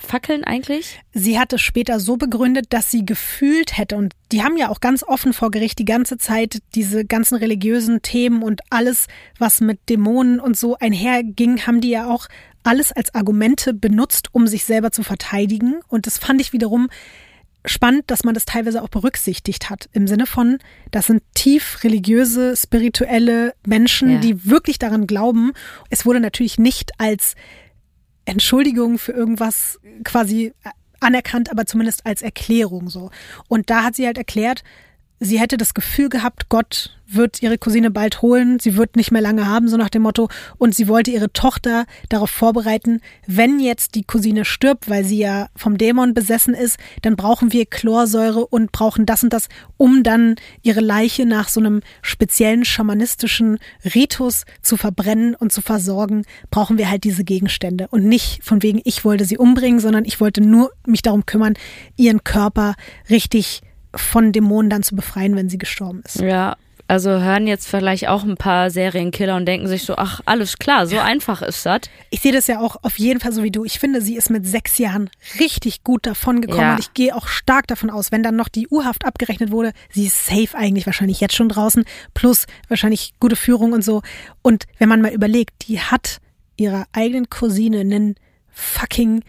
abfackeln eigentlich? Sie hat es später so begründet, dass sie gefühlt hätte, und die haben ja auch ganz offen vor Gericht die ganze Zeit diese ganzen religiösen Themen und alles, was mit Dämonen und so einherging, haben die ja auch alles als Argumente benutzt, um sich selber zu verteidigen. Und das fand ich wiederum spannend, dass man das teilweise auch berücksichtigt hat. Im Sinne von, das sind tief religiöse, spirituelle Menschen, ja. die wirklich daran glauben. Es wurde natürlich nicht als Entschuldigung für irgendwas quasi anerkannt, aber zumindest als Erklärung so. Und da hat sie halt erklärt, sie hätte das Gefühl gehabt, Gott wird ihre Cousine bald holen, sie wird nicht mehr lange haben, so nach dem Motto. Und sie wollte ihre Tochter darauf vorbereiten, wenn jetzt die Cousine stirbt, weil sie ja vom Dämon besessen ist, dann brauchen wir Chlorsäure und brauchen das und das, um dann ihre Leiche nach so einem speziellen schamanistischen Ritus zu verbrennen und zu versorgen, brauchen wir halt diese Gegenstände. Und nicht von wegen, ich wollte sie umbringen, sondern ich wollte nur mich darum kümmern, ihren Körper richtig von Dämonen dann zu befreien, wenn sie gestorben ist. Ja, Also hören jetzt vielleicht auch ein paar Serienkiller und denken sich so, ach, alles klar, so einfach ist das. Ich sehe das ja auch auf jeden Fall so wie du. Ich finde, sie ist mit sechs Jahren richtig gut davon gekommen Ja. und ich gehe auch stark davon aus, wenn dann noch die U-Haft abgerechnet wurde, sie ist safe eigentlich wahrscheinlich jetzt schon draußen, plus wahrscheinlich gute Führung und so. Und wenn man mal überlegt, die hat ihrer eigenen Cousine einen fucking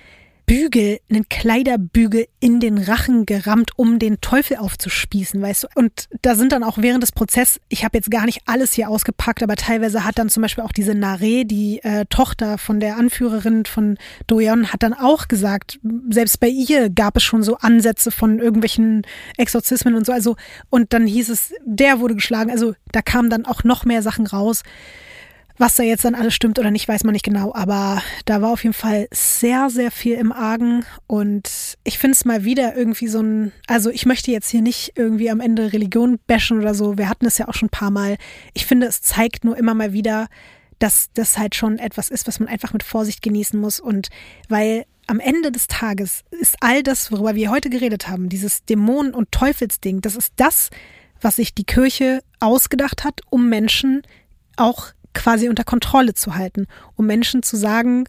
Bügel, einen Kleiderbügel in den Rachen gerammt, um den Teufel aufzuspießen, weißt du? Und da sind dann auch während des Prozesses, ich habe jetzt gar nicht alles hier ausgepackt, aber teilweise hat dann zum Beispiel auch diese Nare, die äh, Tochter von der Anführerin von Doyon, hat dann auch gesagt, selbst bei ihr gab es schon so Ansätze von irgendwelchen Exorzismen und so. Also, und dann hieß es, der wurde geschlagen. Also da kamen dann auch noch mehr Sachen raus. Was da jetzt dann alles stimmt oder nicht, weiß man nicht genau. Aber da war auf jeden Fall sehr, sehr viel im Argen. Und ich finde es mal wieder irgendwie so ein, also ich möchte jetzt hier nicht irgendwie am Ende Religion bashen oder so. Wir hatten es ja auch schon ein paar Mal. Ich finde, es zeigt nur immer mal wieder, dass das halt schon etwas ist, was man einfach mit Vorsicht genießen muss. Und weil am Ende des Tages ist all das, worüber wir heute geredet haben, dieses Dämonen- und Teufelsding, das ist das, was sich die Kirche ausgedacht hat, um Menschen auch quasi unter Kontrolle zu halten, um Menschen zu sagen,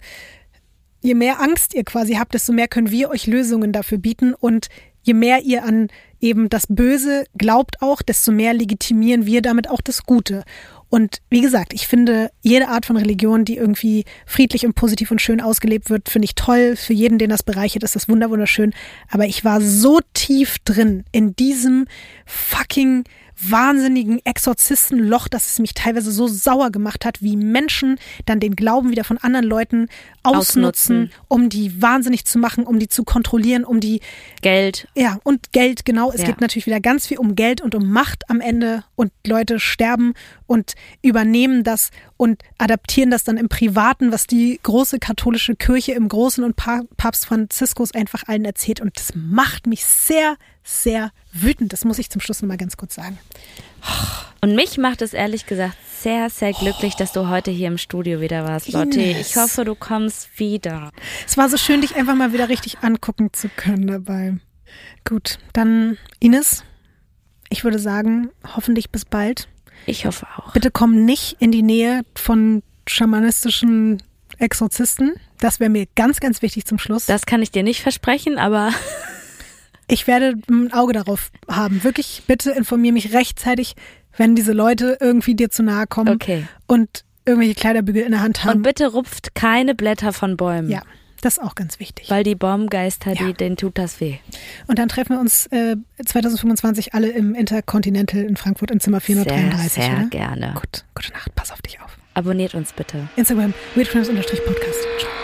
je mehr Angst ihr quasi habt, desto mehr können wir euch Lösungen dafür bieten und je mehr ihr an eben das Böse glaubt auch, desto mehr legitimieren wir damit auch das Gute. Und wie gesagt, ich finde jede Art von Religion, die irgendwie friedlich und positiv und schön ausgelebt wird, finde ich toll. Für jeden, den das bereichert, ist das wunder wunderschön. Aber ich war so tief drin in diesem fucking wahnsinnigen Exorzistenloch, dass es mich teilweise so sauer gemacht hat, wie Menschen dann den Glauben wieder von anderen Leuten ausnutzen, Ausnutzen. um die wahnsinnig zu machen, um die zu kontrollieren, um die Geld. ja, und Geld, genau. Es Ja. geht natürlich wieder ganz viel um Geld und um Macht am Ende und Leute sterben und übernehmen das und adaptieren das dann im Privaten, was die große katholische Kirche im Großen und Pa- Papst Franziskus einfach allen erzählt. Und das macht mich sehr, sehr wütend. Das muss ich zum Schluss nochmal ganz kurz sagen. Und mich macht es ehrlich gesagt sehr, sehr glücklich, dass du heute hier im Studio wieder warst, Lotte. Ich hoffe, du kommst wieder. Es war so schön, dich einfach mal wieder richtig angucken zu können dabei. Gut, dann Ines, ich würde sagen, hoffentlich bis bald. Ich hoffe auch. Bitte komm nicht in die Nähe von schamanistischen Exorzisten. Das wäre mir ganz, ganz wichtig zum Schluss. Das kann ich dir nicht versprechen, aber ich werde ein Auge darauf haben. Wirklich, bitte informier mich rechtzeitig, wenn diese Leute irgendwie dir zu nahe kommen Okay. und irgendwelche Kleiderbügel in der Hand und haben. bitte rupft keine Blätter von Bäumen. Ja, das ist auch ganz wichtig. Weil die Baumgeister, Ja. die, denen tut das weh. Und dann treffen wir uns äh, 2025 alle im Intercontinental in Frankfurt im Zimmer 433. sehr oder? gerne. Gut, gute Nacht, pass auf dich auf. Abonniert uns bitte. Instagram, weirdcrimes-podcast. Ciao.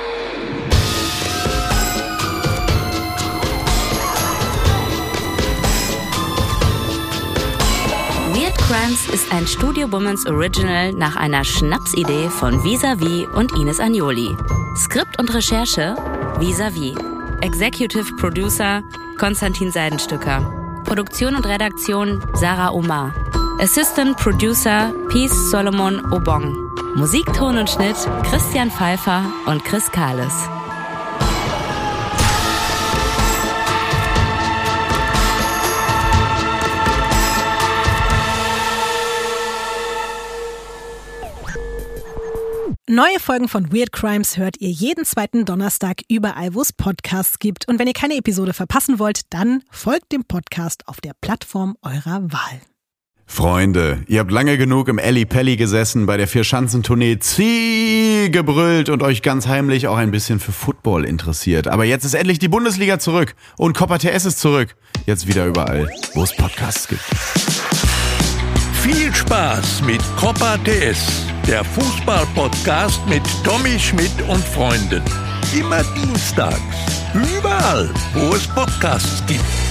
Crimes ist ein Studio Womans Original nach einer Schnapsidee von Visavi und Ines Agnoli. Skript und Recherche Visavi. Executive Producer Konstantin Seidenstücker. Produktion und Redaktion Sarah Omar. Assistant Producer Peace Solomon Obong. Musik, Ton und Schnitt Christian Pfeiffer und Chris Kahles. Neue Folgen von Weird Crimes hört ihr jeden zweiten Donnerstag überall, wo es Podcasts gibt. Und wenn ihr keine Episode verpassen wollt, dann folgt dem Podcast auf der Plattform eurer Wahl. Freunde, ihr habt lange genug im Elli Pelli gesessen, bei der Vierschanzentournee Zieh gebrüllt und euch ganz heimlich auch ein bisschen für Football interessiert. Aber jetzt ist endlich die Bundesliga zurück und Copa TS ist zurück. Jetzt wieder überall, wo es Podcasts gibt. Viel Spaß mit Copa TS, der Fußball-Podcast mit Tommy Schmidt und Freunden. Immer dienstags. Überall, wo es Podcasts gibt.